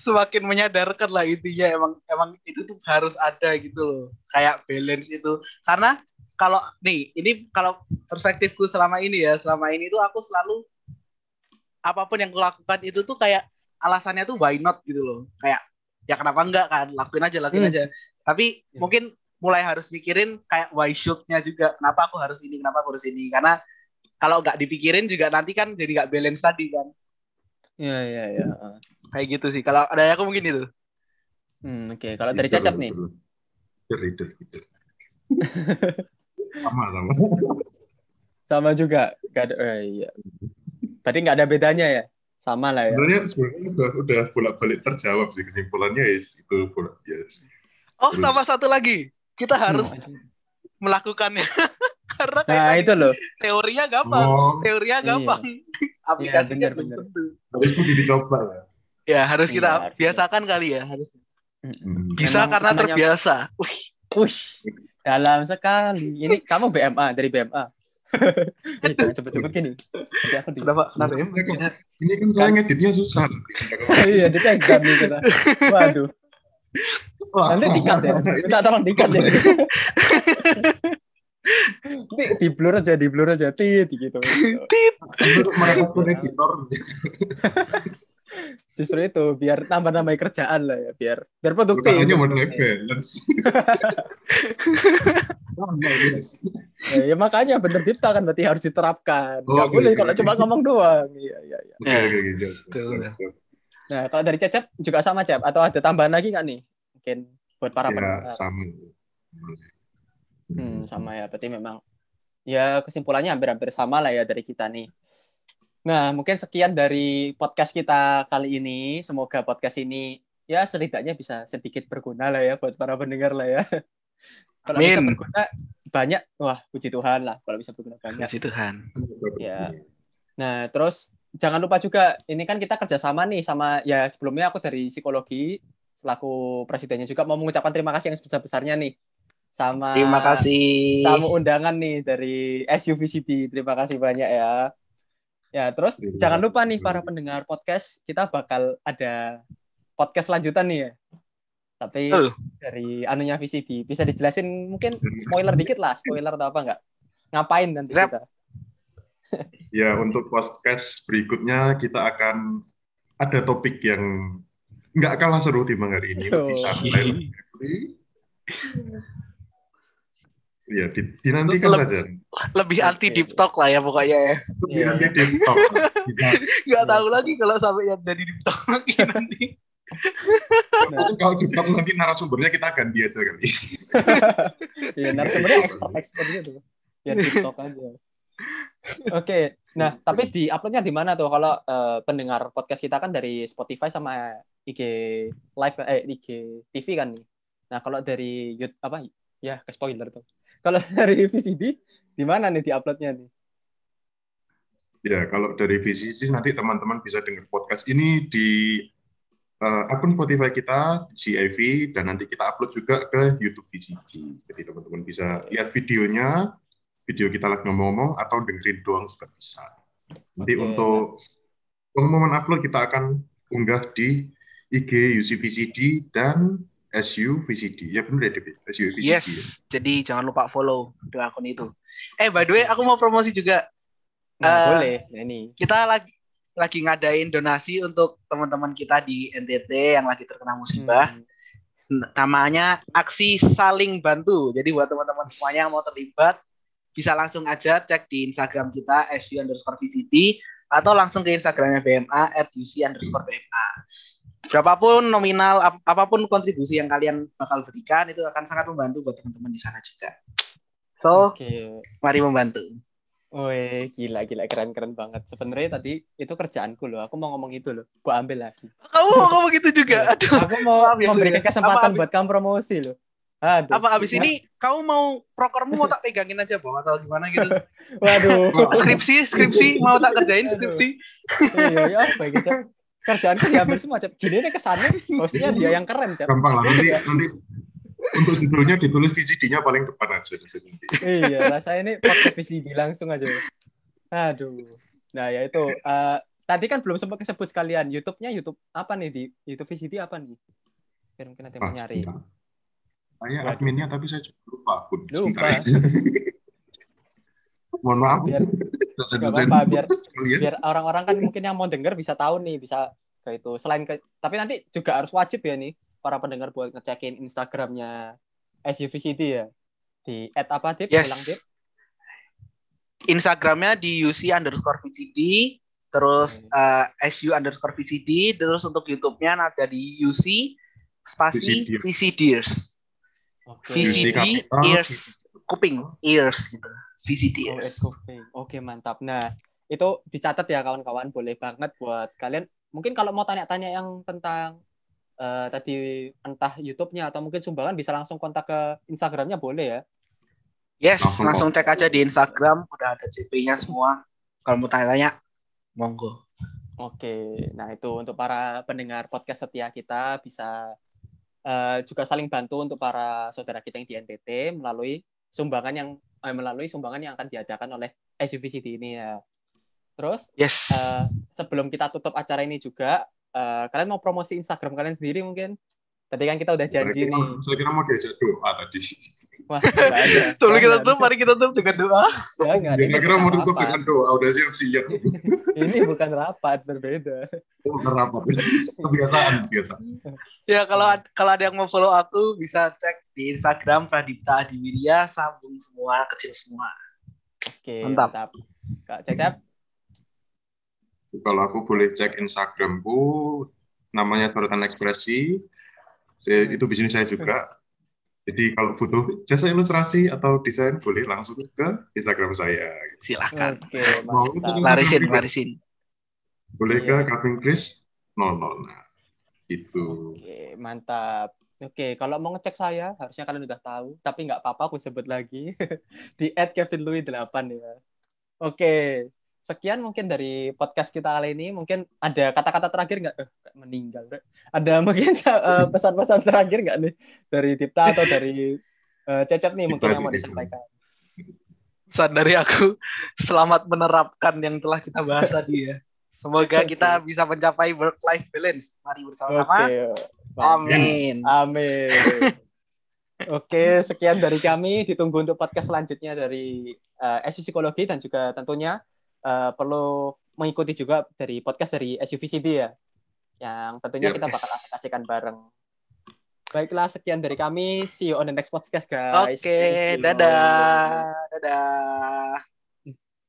semakin menyadarkan lah intinya. Emang emang itu tuh harus ada gitu loh. Kayak balance itu. Karena kalau nih ini kalau perspektifku selama ini ya selama ini tuh aku selalu apa pun yang kulakukan itu tuh kayak alasannya tuh why not gitu loh. Kayak ya kenapa enggak kan? Lakuin aja lakuin hmm. aja. Tapi hmm. mungkin mulai harus mikirin kayak why should-nya juga. Kenapa aku harus ini kenapa aku harus ini? Karena kalau nggak dipikirin juga nanti kan jadi nggak balance tadi kan Iya iya iya. Kayak gitu sih. Kalau ada aku mungkin itu. Hmm, oke. Okay. Kalau dari Cacap nih. Itu, (laughs) itu. sama sama. Sama juga. Gak ada, oh, iya. Tadi nggak ada bedanya ya? Sama lah ya. Sebenarnya sebenarnya udah udah bolak balik terjawab sih kesimpulannya ya itu bolak ya. Oh, sama satu lagi. Kita harus hmm. melakukannya. (laughs) Karena nah, itu loh. Teorinya gampang. Oh. Teorinya iya. gampang. Iya. Aplikasinya iya, benar, benar. Harus dicoba ya. Ya, harus kita iya, harus biasakan kali ya, harus. Hmm. Bisa Emang karena terbiasa. Wih. Wih. Dalam sekali. Ini kamu BMA dari BMA. (laughs) Cepet-cepet gini. Nanti aku di... Kenapa? Kenapa ya? Ini kan saya ngeditnya susah. (laughs) iya, dia kan nih kita. Waduh. Nanti dikat ya. (laughs) Minta tolong dikat ya. Nanti di blur aja, di blur aja. Tit gitu. Tit. Untuk mereka editor. (laughs) Justru itu biar tambah-nambah kerjaan lah ya, biar biar produktif. Hanya work life balance. ya, (laughs) ya makanya bener Dipta kan berarti harus diterapkan. Oh, Gak okay, boleh okay, kalau okay. cuma ngomong doang. Iya iya iya. Oke oke oke. Nah, kalau dari Cecep juga sama Cep atau ada tambahan lagi nggak nih? Mungkin buat para ya, pendengar. sama. Hmm, sama ya. Berarti memang ya kesimpulannya hampir-hampir sama lah ya dari kita nih. Nah, mungkin sekian dari podcast kita kali ini. Semoga podcast ini ya setidaknya bisa sedikit berguna lah ya buat para pendengar lah ya. (laughs) Kalau bisa berguna banyak, wah puji Tuhan lah kalau bisa berguna banyak. Puji Tuhan. Ya. Nah, terus jangan lupa juga ini kan kita kerjasama nih sama ya sebelumnya aku dari psikologi selaku presidennya juga mau mengucapkan terima kasih yang sebesar-besarnya nih sama terima kasih tamu undangan nih dari SUVCD. Terima kasih banyak ya. Ya, terus ya, jangan lupa nih para pendengar podcast, kita bakal ada podcast lanjutan nih ya. Tapi uh. dari anunya VCD bisa dijelasin mungkin spoiler dikit lah, spoiler atau apa enggak? Ngapain nanti Zep. kita? ya, untuk podcast berikutnya kita akan ada topik yang nggak kalah seru di hari ini, lebih santai. Iya, dinantikan Le saja. Lebih anti deep talk lah ya pokoknya ya. Lebih yeah. anti deep talk. (laughs) Gak tahu lagi kalau sampai yang jadi deep talk lagi (laughs) nanti. Nah, kalau deep talk nanti narasumbernya kita ganti aja kali. (laughs) Iya, narasumbernya expert-expert gitu. Ya deep talk aja. Oke, okay. nah tapi di uploadnya di mana tuh kalau uh, pendengar podcast kita kan dari Spotify sama IG live eh IG TV kan nih. Nah kalau dari YouTube apa ya ke spoiler tuh kalau (laughs) dari VCD, di mana nih di uploadnya nih? Ya, kalau dari VCD nanti teman-teman bisa dengar podcast ini di uh, akun Spotify kita, CIV, dan nanti kita upload juga ke YouTube VCD. Jadi teman-teman bisa lihat videonya, video kita lagi ngomong-ngomong, atau dengerin doang juga bisa. Nanti okay. untuk pengumuman upload kita akan unggah di IG UCVCD dan SU VCD. Ya benar ya, SU VCD. Yes. Ya. Jadi jangan lupa follow di akun itu. Eh, by the way, aku mau promosi juga. Nah, uh, boleh. Nah, ini. Kita lagi lagi ngadain donasi untuk teman-teman kita di NTT yang lagi terkena musibah. Hmm. Namanya aksi saling bantu. Jadi buat teman-teman semuanya yang mau terlibat, bisa langsung aja cek di Instagram kita SU underscore VCD atau langsung ke Instagramnya BMA at UC underscore BMA berapapun nominal ap apa pun kontribusi yang kalian bakal berikan itu akan sangat membantu buat teman-teman di sana juga. So, okay. mari membantu. Woi, gila gila keren keren banget. Sebenarnya tadi itu kerjaanku loh. Aku mau ngomong itu loh. Gua ambil lagi. Kamu mau ngomong gitu juga? Iya. Aduh. Aku mau memberikan kesempatan buat kamu promosi loh. Aduh. Apa abis ini kamu mau prokermu mau tak pegangin aja, Bang, atau gimana gitu? (laughs) Waduh. skripsi, skripsi mau tak kerjain skripsi. Iya, iya, apa gitu (laughs) kerjaan kan diambil semua cep. Gini nih kesannya hostnya dia yang keren cep. Gampang lah nanti nanti untuk judulnya ditulis VCD-nya paling depan aja iya rasa ini pakai VCD langsung aja. Aduh. Nah ya itu uh, tadi kan belum sempat kesebut sekalian YouTube-nya YouTube apa nih di? YouTube VCD apa nih? Biar mungkin nanti mau nyari. saya adminnya tapi saya lupa pun lupa. mohon maaf. Biar apa, biar (laughs) biar orang-orang kan mungkin yang mau denger bisa tahu nih bisa kayak itu. Selain ke tapi nanti juga harus wajib ya nih para pendengar buat ngecekin Instagramnya SUVCD ya. Di at apa tip yes. ulang tip Instagramnya di UC underscore VCD terus hmm. uh, SU underscore VCD terus untuk YouTube-nya ada di UC spasi VCDers okay. VCD ears. Kuping ears gitu VCDers. Oh, Oke, okay, mantap. Nah, itu dicatat ya kawan-kawan, boleh banget buat kalian. Mungkin kalau mau tanya-tanya yang tentang uh, tadi entah YouTube-nya atau mungkin sumbangan bisa langsung kontak ke Instagramnya boleh ya? Yes, langsung, langsung cek aja di Instagram, udah ada CP-nya semua. Kalau mau tanya-tanya, monggo. Oke, nah itu untuk para pendengar podcast setia kita bisa uh, juga saling bantu untuk para saudara kita yang di NTT melalui sumbangan yang eh, melalui sumbangan yang akan diadakan oleh SUVCD ini ya. Terus, yes. uh, sebelum kita tutup acara ini juga, uh, kalian mau promosi Instagram kalian sendiri mungkin? Tadi kan kita udah janji saya nih. Saya kira mau diajak doa tadi. Wah, ada. (laughs) Sebelum kita tutup, mari kita tutup dengan doa. Jangan. Ya, kira mau tutup dengan doa, udah siap-siap. (laughs) ini bukan rapat, berbeda. Oh, bukan rapat. (laughs) Kebiasaan, biasa. Ya, kalau kalau ada yang mau follow aku, bisa cek di Instagram Pradipta Adiwirya, sambung semua, kecil semua. Oke, mantap. mantap. Kak Cecep? Kalau aku boleh cek Instagramku, namanya Sorotan Ekspresi. Saya, itu bisnis saya juga. Jadi kalau butuh jasa ilustrasi atau desain boleh langsung ke Instagram saya. Silahkan. Oke, Mau larisin, larisin. Boleh ke Kevin Chris 00. Nah, itu. Oke, mantap. Oke, kalau mau ngecek saya, harusnya kalian udah tahu. Tapi nggak apa-apa, aku sebut lagi. (laughs) di @kevinlouis8 ya. Oke, sekian mungkin dari podcast kita kali ini. Mungkin ada kata-kata terakhir nggak? Eh, meninggal. Bro. Ada (laughs) mungkin uh, pesan-pesan terakhir nggak nih dari Tipta atau dari uh, Cecep nih mungkin yang mau disampaikan? Pesan dari aku, (laughs) selamat menerapkan yang telah kita bahas tadi ya. Semoga kita bisa mencapai work life balance. Mari bersama-sama. Okay. Amin. Amin. (laughs) Oke, sekian dari kami. Ditunggu untuk podcast selanjutnya dari uh, SU Psikologi dan juga tentunya uh, perlu mengikuti juga dari podcast dari SUVCD ya, yang tentunya yeah, kita bakal asik-asikan bareng. Baiklah, sekian dari kami. See you on the next podcast, guys. Oke, okay, dadah. Dadah.